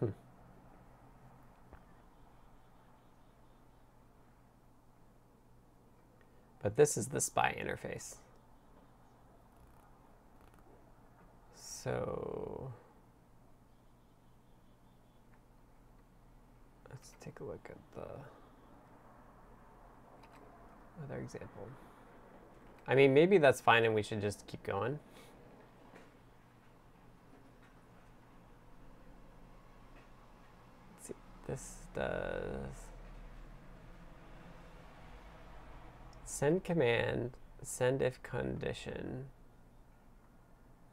Hmm. But this is the SPI interface. So let's take a look at the other example. I mean, maybe that's fine and we should just keep going. Let's see, this does send command, send if condition.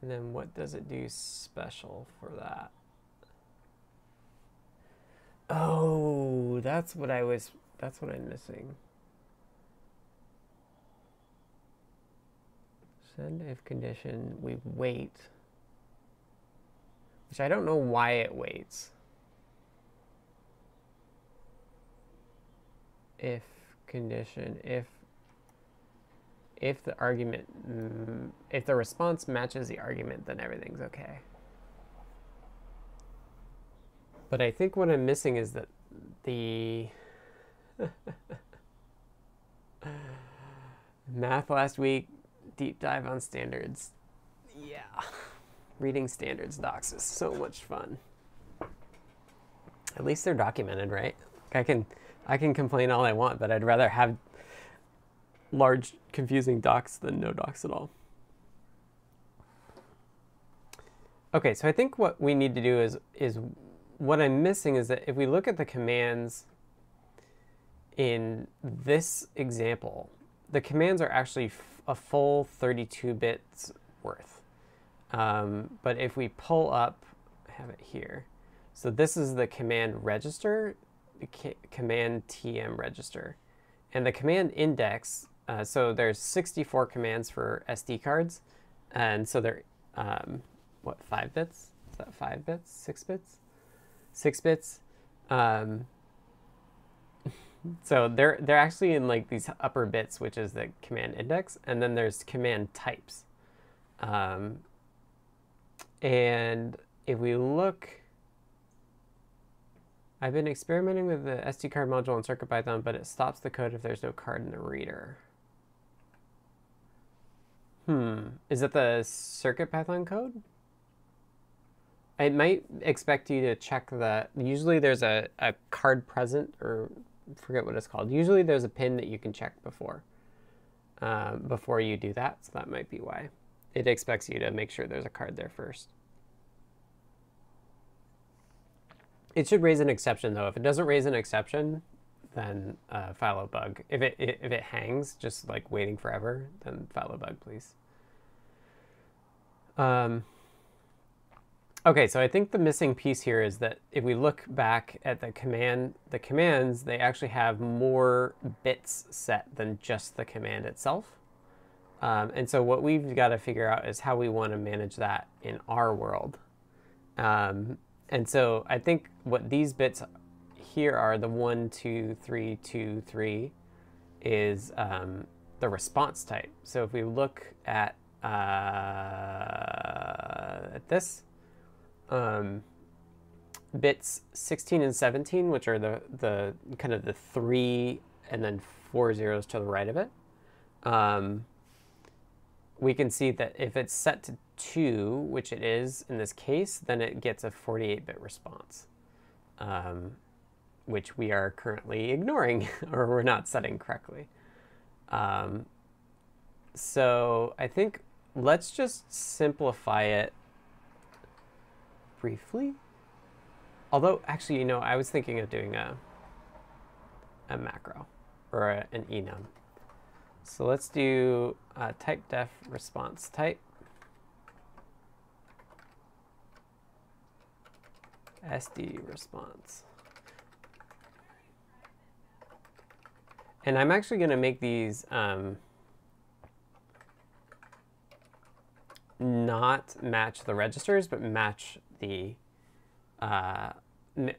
And then what does it do special for that? Oh, that's what I was, that's what I'm missing. Send if condition, we wait. Which I don't know why it waits. If condition, if if the argument, if the response matches the argument, then everything's okay. But I think what I'm missing is that the math last week, deep dive on standards. Yeah. Reading standards docs is so much fun. At least they're documented, right? I can I can complain all I want, but I'd rather have large confusing docs than no docs at all. Okay, so I think what we need to do is is what I'm missing is that if we look at the commands in this example, the commands are actually a full 32 bits worth. Um, but if we pull up, I have it here. So this is the command register, the command tm register. And the command index, uh, so there's 64 commands for SD cards. And so they're, um, what, five bits? Is that five bits? Six bits? Six bits. Um, so they're they're actually in like these upper bits, which is the command index, and then there's command types. Um, and if we look, I've been experimenting with the SD card module in CircuitPython, but it stops the code if there's no card in the reader. Hmm, is it the CircuitPython code? I might expect you to check that. Usually there's a, a card present or forget what it's called. Usually there's a pin that you can check before, uh, before you do that. So that might be why. It expects you to make sure there's a card there first. It should raise an exception though. If it doesn't raise an exception, then uh, file a bug. If it, if it hangs, just like waiting forever, then file a bug, please. Um, Okay, so I think the missing piece here is that if we look back at the command, the commands, they actually have more bits set than just the command itself. Um, and so what we've got to figure out is how we want to manage that in our world. Um, and so I think what these bits here are the one, two, three, two, three is um, the response type. So if we look at, uh, at this, um, bits 16 and 17, which are the, the kind of the three and then four zeros to the right of it, um, we can see that if it's set to 2, which it is in this case, then it gets a 48-bit response, um, which we are currently ignoring or we're not setting correctly. Um, so I think let's just simplify it briefly. Although, actually, you know, I was thinking of doing a, a macro or a, an enum. So let's do type def response type. SD response. And I'm actually going to make these um, not match the registers, but match the uh,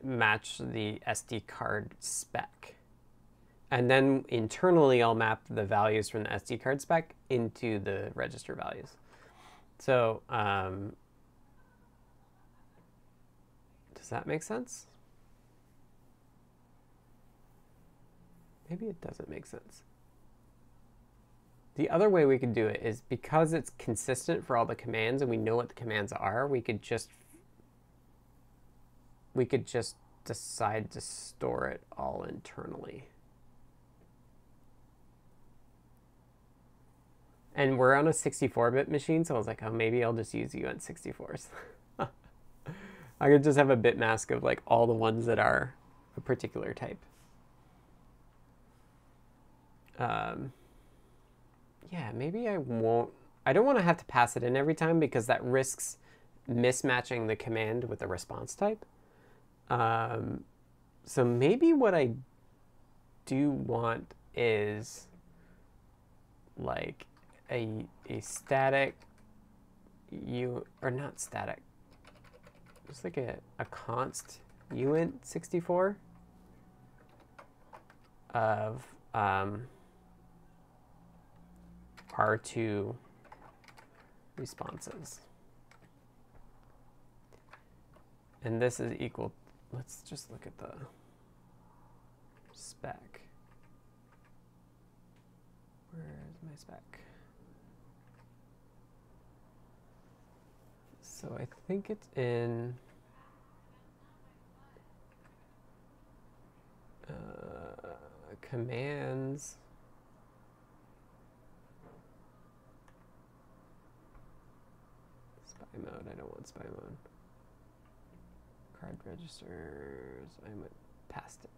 match the SD card spec. And then internally, I'll map the values from the SD card spec into the register values. So um, does that make sense? Maybe it doesn't make sense. The other way we could do it is because it's consistent for all the commands and we know what the commands are, we could just we could just decide to store it all internally. And we're on a 64-bit machine, so I was like, oh, maybe I'll just use uint64s. I could just have a bit mask of like all the ones that are a particular type. Um, yeah, maybe I won't. I don't want to have to pass it in every time because that risks mismatching the command with the response type. Um, so maybe what I do want is like a, a static you or not static just like a, a const uint 64 of um, R2 responses. And this is equal let's just look at the spec. Where's my spec? So I think it's in uh, commands. SPI mode, I don't want SPI mode. Card registers, I went past it.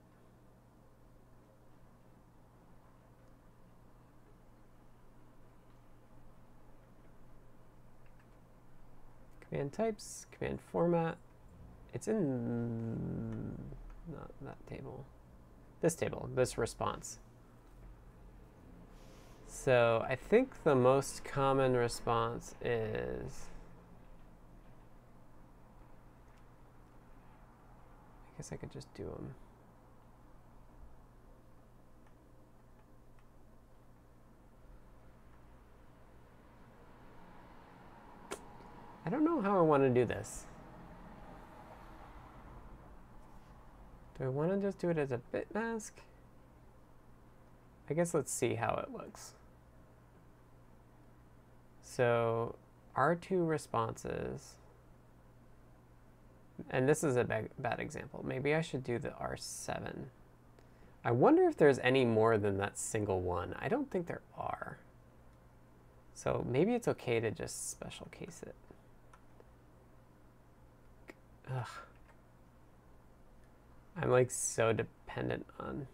Command types, command format. It's in not that table. This table, this response. So I think the most common response is guess I could just do them. I don't know how I want to do this. Do I want to just do it as a bit mask? I guess let's see how it looks. So R2 responses, and this is a bad, bad example. Maybe I should do the R7. I wonder if there's any more than that single one. I don't think there are. So maybe it's okay to just special case it. Ugh. I'm like so dependent on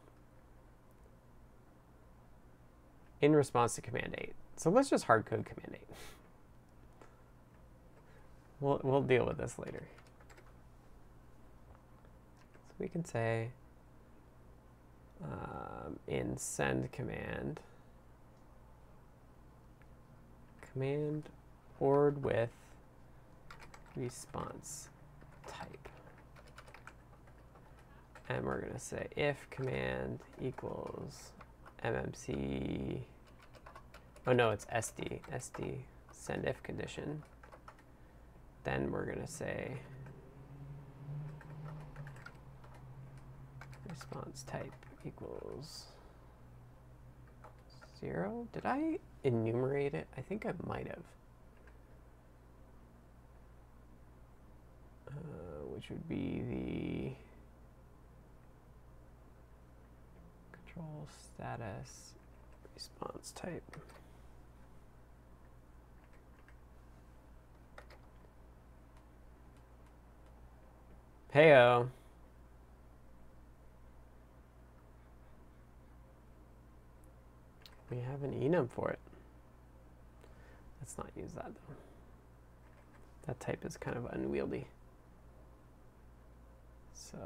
in response to command 8. So let's just hard code command 8. We'll, we'll deal with this later. We can say um, in send command, command ord with response type. And we're going to say if command equals mmc, oh no, it's sd, sd send if condition. Then we're going to say response type equals zero. Did I enumerate it? I think I might have. Uh, which would be the control status response type. Heyo. We have an enum for it. Let's not use that though. That type is kind of unwieldy. So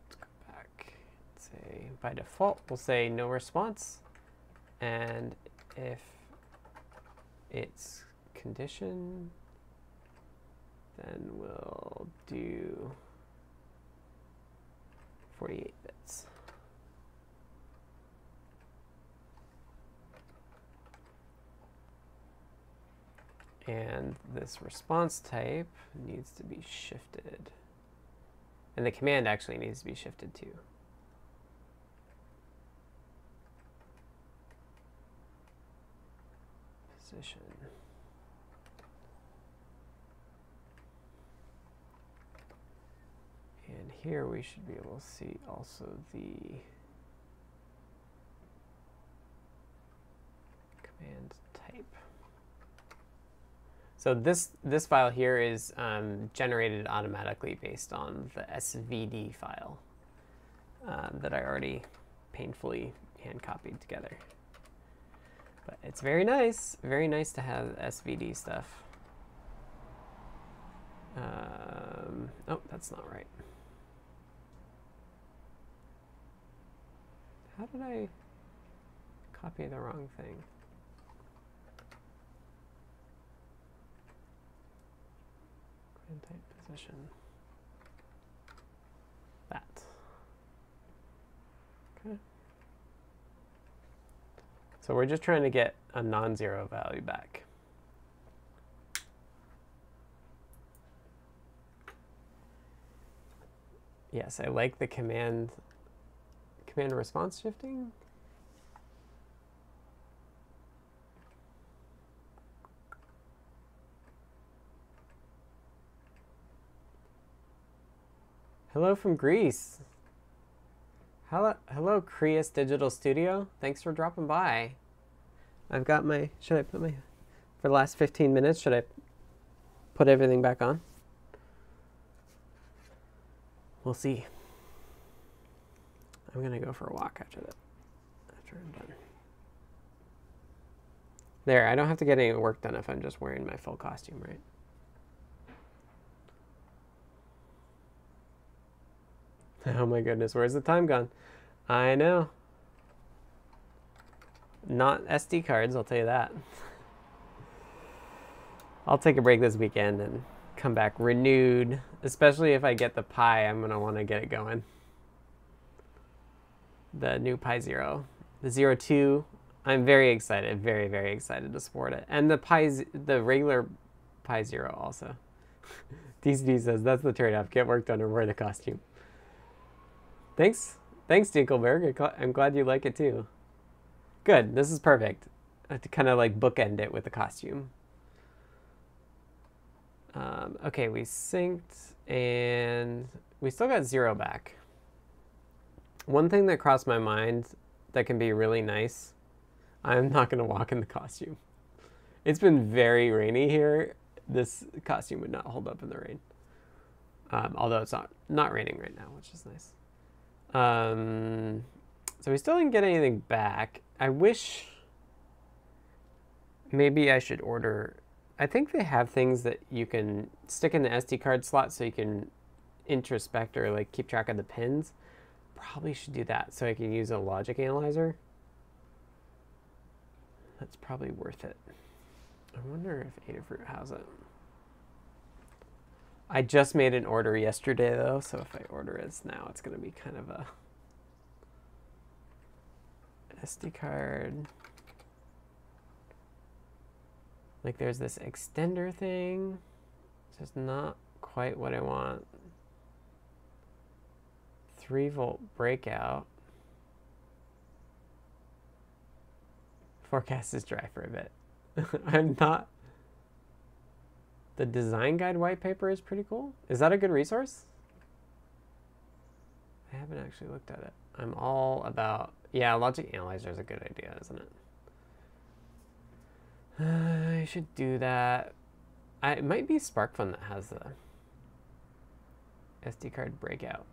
let's go back and say by default we'll say no response and if it's condition then we'll do 48 bits. And this response type needs to be shifted. And the command actually needs to be shifted too. Position. And here we should be able to see also the command type. So this, this file here is um, generated automatically based on the SVD file uh, that I already painfully hand copied together. But it's very nice, very nice to have SVD stuff. Um, oh, that's not right. How did I copy the wrong thing? Position. That. Okay. So we're just trying to get a non-zero value back. Yes, I like the command command response shifting. Hello from Greece. Hello, hello, Creus Digital Studio. Thanks for dropping by. I've got my. Should I put my for the last 15 minutes? Should I put everything back on? We'll see. I'm gonna go for a walk after that. After I'm done. There, I don't have to get any work done if I'm just wearing my full costume, right? Oh my goodness, where's the time gone? I know. Not SD cards, I'll tell you that. I'll take a break this weekend and come back renewed, especially if I get the Pi, I'm going to want to get it going. The new Pi Zero. The Zero 2, I'm very excited, very, very excited to support it. And the Pi, the regular Pi Zero also. DCD says, that's the trade-off, get work done or wear the costume. Thanks. Thanks, Dinkelberg. I'm glad you like it too. Good. This is perfect. I have to kind of like bookend it with the costume. Um, okay, we synced and we still got zero back. One thing that crossed my mind that can be really nice, I'm not going to walk in the costume. It's been very rainy here. This costume would not hold up in the rain. Um, although it's not, not raining right now, which is nice. Um, so we still didn't get anything back. I wish maybe I should order. I think they have things that you can stick in the SD card slot so you can introspect or like keep track of the pins. Probably should do that so I can use a logic analyzer. That's probably worth it. I wonder if Adafruit has it. I just made an order yesterday though, so if I order it now, it's going to be kind of a SD card. Like there's this extender thing. It's just not quite what I want. 3 volt breakout. Forecast is dry for a bit. I'm not the design guide white paper is pretty cool. Is that a good resource? I haven't actually looked at it. I'm all about, yeah, logic analyzer is a good idea, isn't it? Uh, I should do that. I, it might be SparkFun that has the SD card breakout.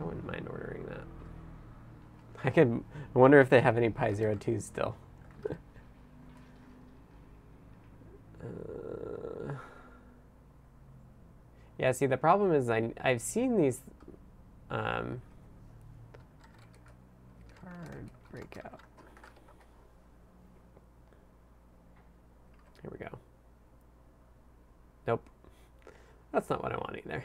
I wouldn't mind ordering that. I could I wonder if they have any Pi Zero 2s still. Uh, yeah, see, the problem is I, I've seen these um, card breakout. Here we go. Nope. That's not what I want either.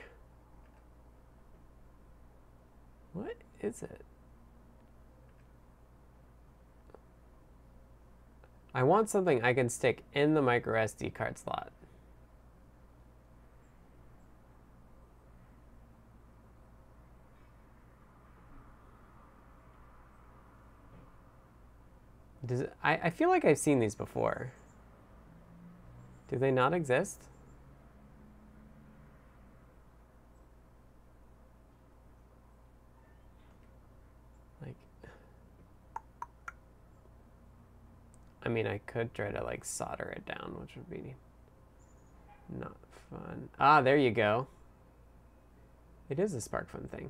What is it? I want something I can stick in the micro SD card slot. Does it, I, I feel like I've seen these before. Do they not exist? I mean, I could try to like solder it down, which would be not fun. Ah, there you go. It is a SparkFun thing.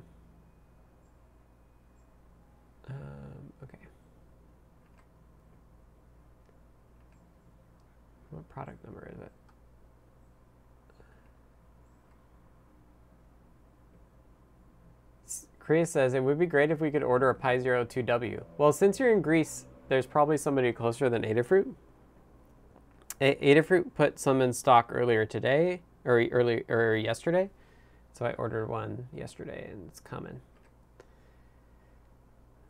Um, okay. What product number is it? Chris says, it would be great if we could order a Pi Zero 2W. Well, since you're in Greece, there's probably somebody closer than Adafruit. A Adafruit put some in stock earlier today, or early or yesterday, so I ordered one yesterday and it's coming.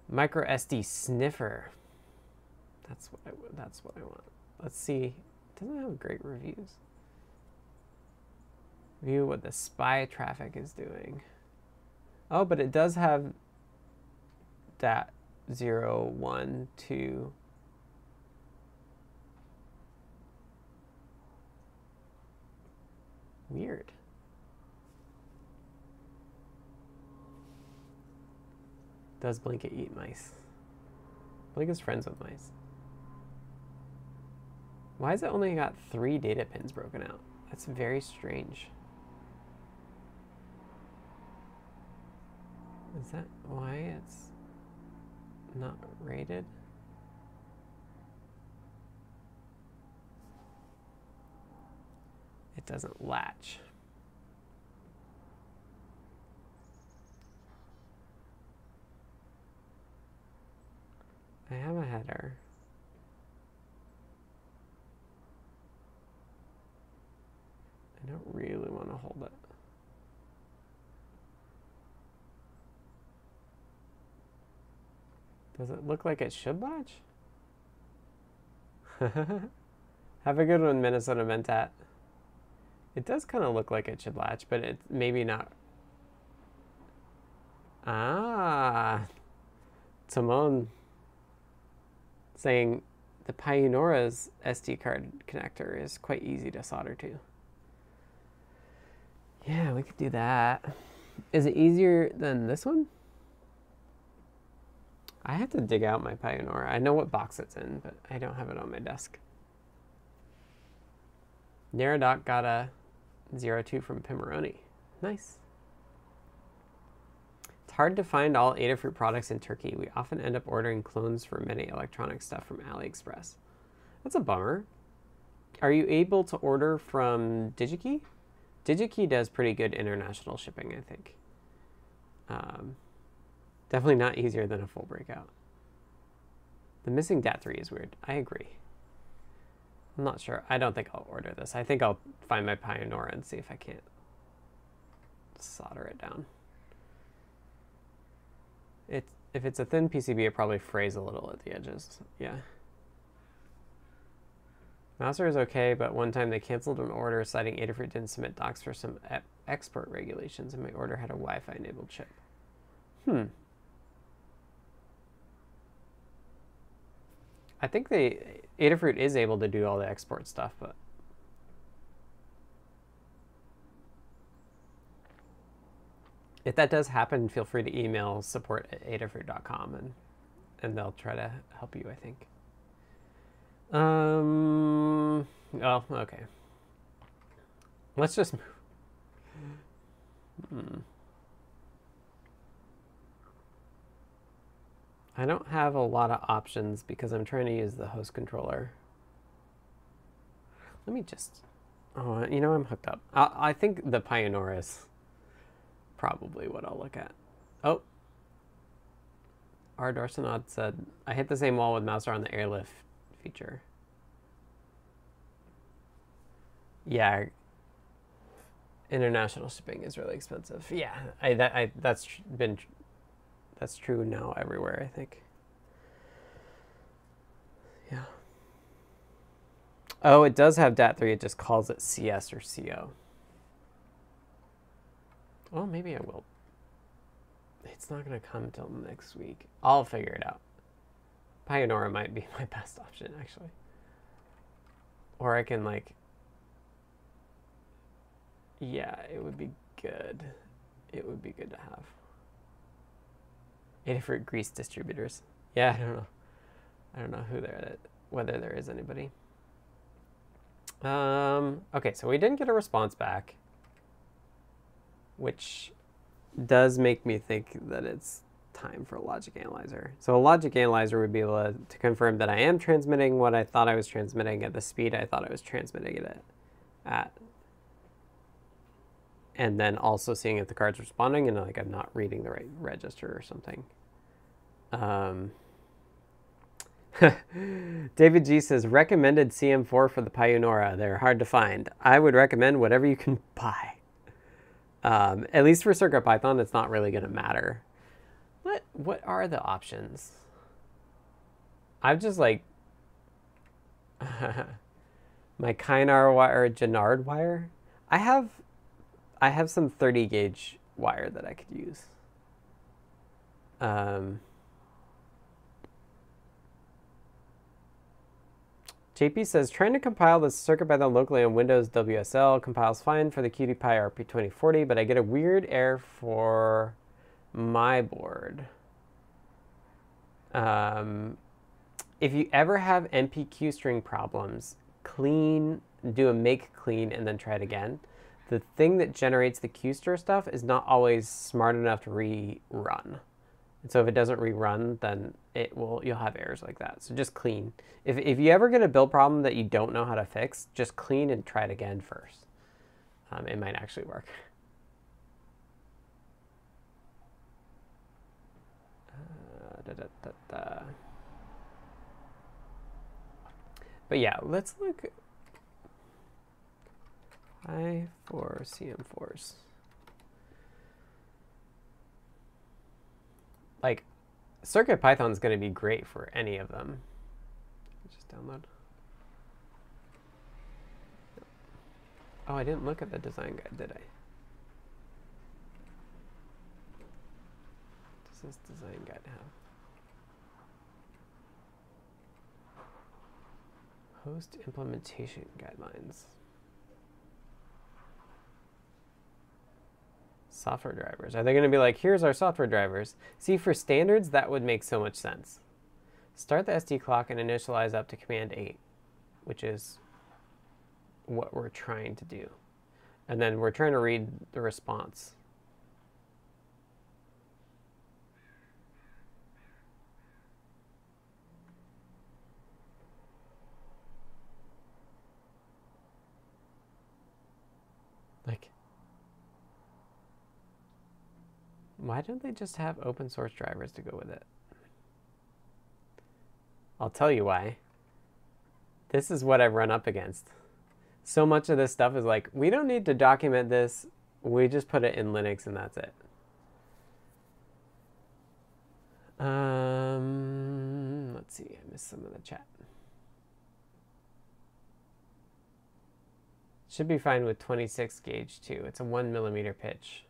Micro SD sniffer. That's what I that's what I want. Let's see. Doesn't have great reviews. View what the SPI traffic is doing. Oh, but it does have that 0, 1, 2. Weird. Does Blinka eat mice? Blinka's friends with mice. Why has it only got three data pins broken out? That's very strange. Is that why it's not rated? It doesn't latch. I have a header. I don't really want to hold it. Does it look like it should latch? Have a good one, Minnesota Mentat. It does kind of look like it should latch, but it's maybe not. Ah, Timon saying the Piunora's SD card connector is quite easy to solder to. Yeah, we could do that. Is it easier than this one? I have to dig out my Piunora. I know what box it's in, but I don't have it on my desk. Neradoc got a 02 from Pimoroni. Nice. It's hard to find all Adafruit products in Turkey. We often end up ordering clones for many electronic stuff from AliExpress. That's a bummer. Are you able to order from DigiKey? DigiKey does pretty good international shipping, I think. Um, definitely not easier than a full breakout. The missing DAT3 is weird. I agree. I'm not sure. I don't think I'll order this. I think I'll find my Piunora and see if I can't solder it down. It, if it's a thin PCB, it probably frays a little at the edges. Yeah. Mouser is okay, but one time they canceled an order citing Adafruit didn't submit docs for some export regulations, and my order had a Wi-Fi enabled chip. Hmm. I think the Adafruit is able to do all the export stuff, but if that does happen, feel free to email support at adafruit.com and and they'll try to help you, I think. Um, oh, okay. Let's just move. Hmm. I don't have a lot of options because I'm trying to use the host controller. Let me just, oh, uh, you know, I'm hooked up. I, I think the Piunora is probably what I'll look at. Oh, R. Darsenod said, I hit the same wall with Mouser on the airlift feature. Yeah, international shipping is really expensive. Yeah, I, that, I that's been that's true now everywhere. I think. Yeah. Oh, it does have DAT3. It just calls it CS or CO. Well, maybe I will. It's not going to come till next week. I'll figure it out. Piunora might be my best option, actually. Or I can, like... Yeah, it would be good. It would be good to have. Adafruit Greece distributors. Yeah, I don't know. I don't know who there, whether there is anybody. Um, okay, so we didn't get a response back which does make me think that it's time for a logic analyzer. So a logic analyzer would be able to, to, confirm that I am transmitting what I thought I was transmitting at the speed I thought I was transmitting it at. And then also seeing if the card's responding and like I'm not reading the right register or something. Um, David G says, recommended CM4 for the Piunora. They're hard to find. I would recommend whatever you can buy. Um, at least for CircuitPython, it's not really going to matter. What what are the options? I've just like my Kynar wire, Janard wire. I have I have some 30 gauge wire that I could use. Um, JP says, trying to compile this the CircuitPython locally on Windows WSL compiles fine for the QT Py RP2040, but I get a weird error for my board. Um, if you ever have MPQ string problems, clean, do a make clean, and then try it again. The thing that generates the QSTR stuff is not always smart enough to rerun. And so if it doesn't rerun, then it will you'll have errors like that. So just clean. If, if you ever get a build problem that you don't know how to fix, just clean and try it again first. Um, it might actually work. Uh, da, da, da, but yeah, let's look I for CM4s. like Circuit is going to be great for any of them. Just download. Oh, I didn't look at the design guide, did I? Does this design guide have? Host implementation guidelines. Software drivers. Are they going to be like, here's our software drivers? See, for standards, that would make so much sense. Start the SD clock and initialize up to command 8, which is what we're trying to do. And then we're trying to read the response. Like, Why don't they just have open source drivers to go with it? I'll tell you why. This is what I've run up against. So much of this stuff is like, we don't need to document this. We just put it in Linux and that's it. Um, let's see, I missed some of the chat. Should be fine with 26 gauge too. It's a one millimeter pitch.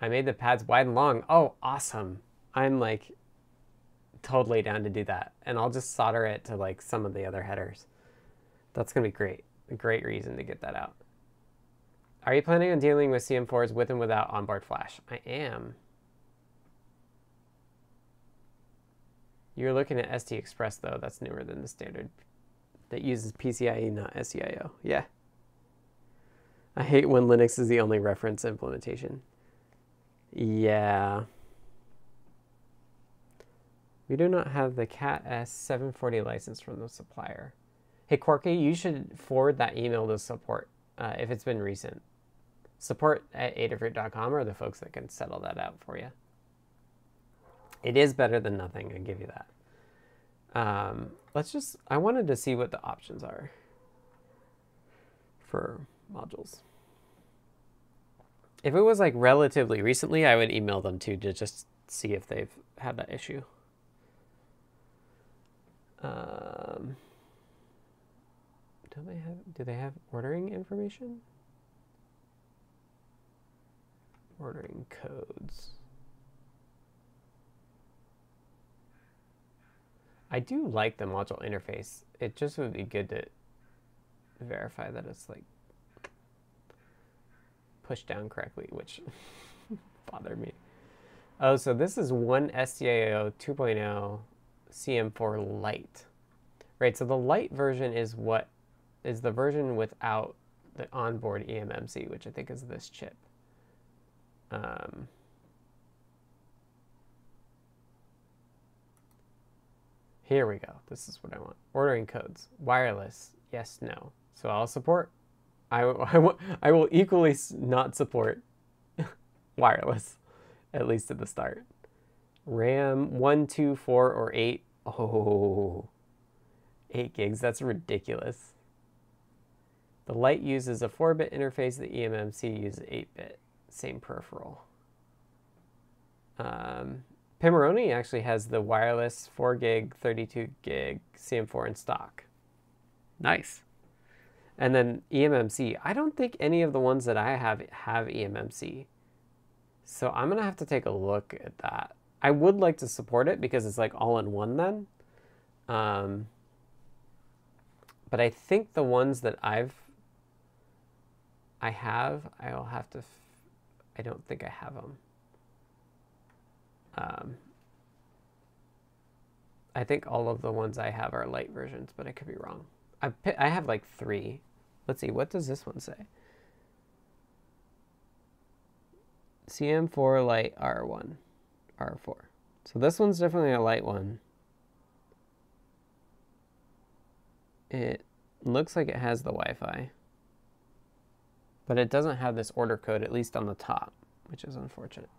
I made the pads wide and long. Oh, awesome. I'm like totally down to do that. And I'll just solder it to like some of the other headers. That's going to be great. A great reason to get that out. Are you planning on dealing with CM4s with and without onboard flash? I am. You're looking at SD Express though. That's newer than the standard that uses PCIe, not SDIO. Yeah. I hate when Linux is the only reference implementation. Yeah. We do not have the CAT S740 license from the supplier. Hey, Corky, you should forward that email to support uh, if it's been recent. Support at adafruit.com are the folks that can settle that out for you. It is better than nothing, I give you that. Um, let's just, I wanted to see what the options are for modules. If it was like relatively recently, I would email them too to just see if they've had that issue. Um, do they have do they have ordering information? Ordering codes. I do like the module interface. It just would be good to verify that it's like pushed down correctly, which bothered me. Oh, so this is one SDIO 2.0 CM4 Lite. Right, so the Lite version is what is the version without the onboard eMMC, which I think is this chip. Um, here we go. This is what I want. Ordering codes. Wireless. Yes, no. So I'll support I, I, I will equally not support wireless, at least at the start. RAM 1, 2, 4, or 8. Oh, 8 gigs, that's ridiculous. The Lite uses a 4-bit interface, the eMMC uses 8-bit, same peripheral. Um, actually has the wireless 4 gig, 32 gig CM4 in stock. Nice. And then eMMC. I don't think any of the ones that I have have eMMC. So I'm going to have to take a look at that. I would like to support it because it's like all in one then. Um, but I think the ones that I've I have, I'll have to. I don't think I have them. Um, I think all of the ones I have are light versions, but I could be wrong. I I have like three. Let's see. What does this one say? CM4 Lite R1, R4. So this one's definitely a light one. It looks like it has the Wi-Fi. But it doesn't have this order code, at least on the top, which is unfortunate.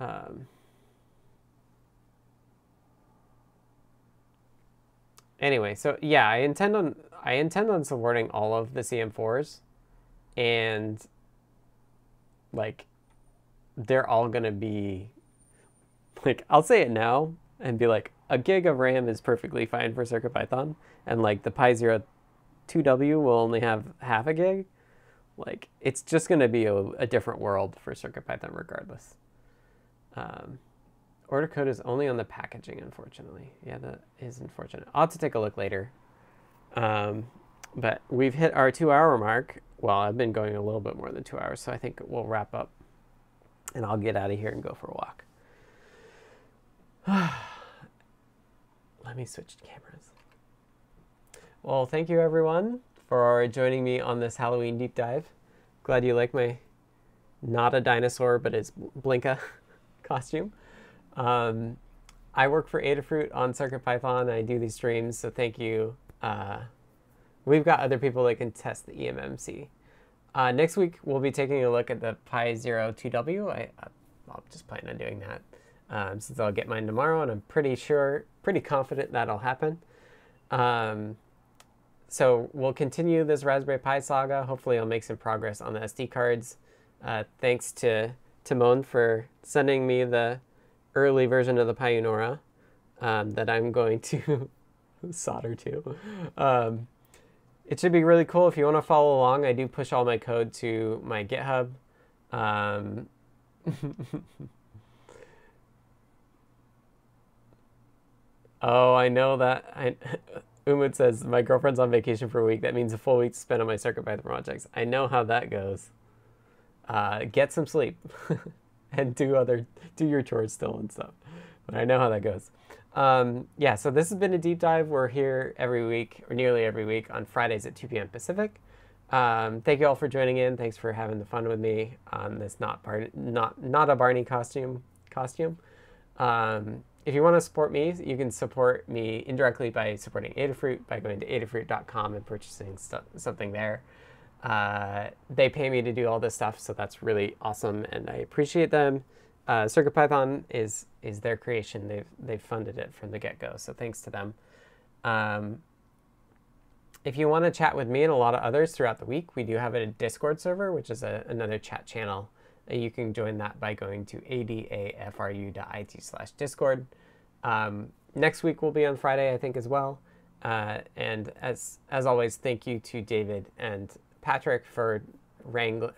Um, anyway, so yeah, I intend on I intend on supporting all of the CM4s, and like they're all gonna be like I'll say it now and be like a gig of RAM is perfectly fine for CircuitPython, and like the Pi Zero 2W will only have half a gig. Like it's just gonna be a, a different world for CircuitPython regardless. Um, order code is only on the packaging, unfortunately. Yeah, that is unfortunate. I'll have to take a look later. Um, but we've hit our two hour mark. Well, I've been going a little bit more than two hours, so I think we'll wrap up and I'll get out of here and go for a walk. Let me switch cameras. Well, thank you everyone for joining me on this Halloween deep dive. Glad you like my not a dinosaur, but it's Blinka costume. Um, I work for Adafruit on CircuitPython. I do these streams, so thank you. Uh, we've got other people that can test the eMMC. Uh, next week, we'll be taking a look at the Pi Zero 2W. I, I'll just plan on doing that um, since I'll get mine tomorrow, and I'm pretty sure, pretty confident that'll happen. Um, so we'll continue this Raspberry Pi saga. Hopefully, I'll make some progress on the SD cards. Uh, thanks to Timon for sending me the early version of the Piunora um, that I'm going to solder too. Um, it should be really cool if you want to follow along. I do push all my code to my GitHub. Um, oh, I know that. I, Umud says, my girlfriend's on vacation for a week. That means a full week spent on my CircuitPython projects. I know how that goes. Uh, get some sleep and do other do your chores still and stuff. But I know how that goes. Um, yeah, so this has been a deep dive. We're here every week, or nearly every week, on Fridays at 2 p.m. Pacific. Um, thank you all for joining in. Thanks for having the fun with me on this not Bar- not not a Barney costume costume. Um, if you want to support me, you can support me indirectly by supporting Adafruit by going to adafruit.com and purchasing st- something there. Uh, they pay me to do all this stuff, so that's really awesome, and I appreciate them uh, CircuitPython is is their creation. They've they've funded it from the get go. So thanks to them. Um, if you want to chat with me and a lot of others throughout the week, we do have a Discord server, which is a, another chat channel. You can join that by going to adafru.it slash discord. Um, next week will be on Friday, I think, as well. Uh, and as as always, thank you to David and Patrick for wrangling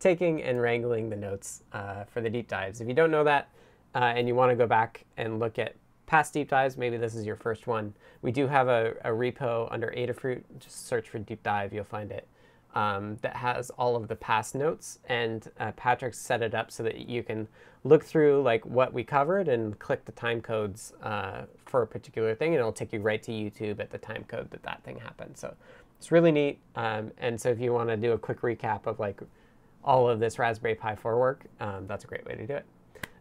taking and wrangling the notes uh, for the deep dives. If you don't know that uh, and you want to go back and look at past deep dives, maybe this is your first one. We do have a, a repo under Adafruit. Just search for deep dive, you'll find it. Um, that has all of the past notes, and uh, Patrick set it up so that you can look through like what we covered and click the time codes uh, for a particular thing, and it'll take you right to YouTube at the time code that that thing happened. So it's really neat. Um, and so if you want to do a quick recap of like all of this Raspberry Pi 4 work, um, that's a great way to do it.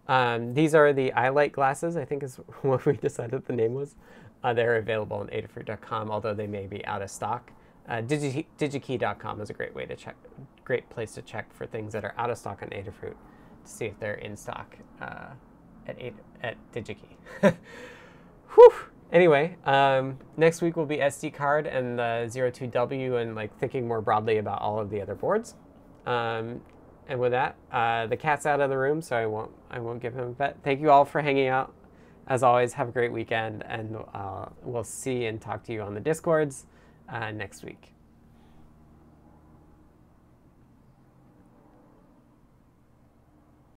Um, these are the EyeLight glasses, I think is what we decided the name was. Uh, they're available on adafruit.com, although they may be out of stock. Uh, Digi- digikey.com is a great way to check, great place to check for things that are out of stock on Adafruit to see if they're in stock uh, at, at DigiKey. Whew. Anyway, um, next week will be SD card and the 02W and like thinking more broadly about all of the other boards. Um, and with that, uh, the cat's out of the room, so I won't I won't give him a pet. Thank you all for hanging out. As always, have a great weekend, and uh, we'll see and talk to you on the discords. uh, next week.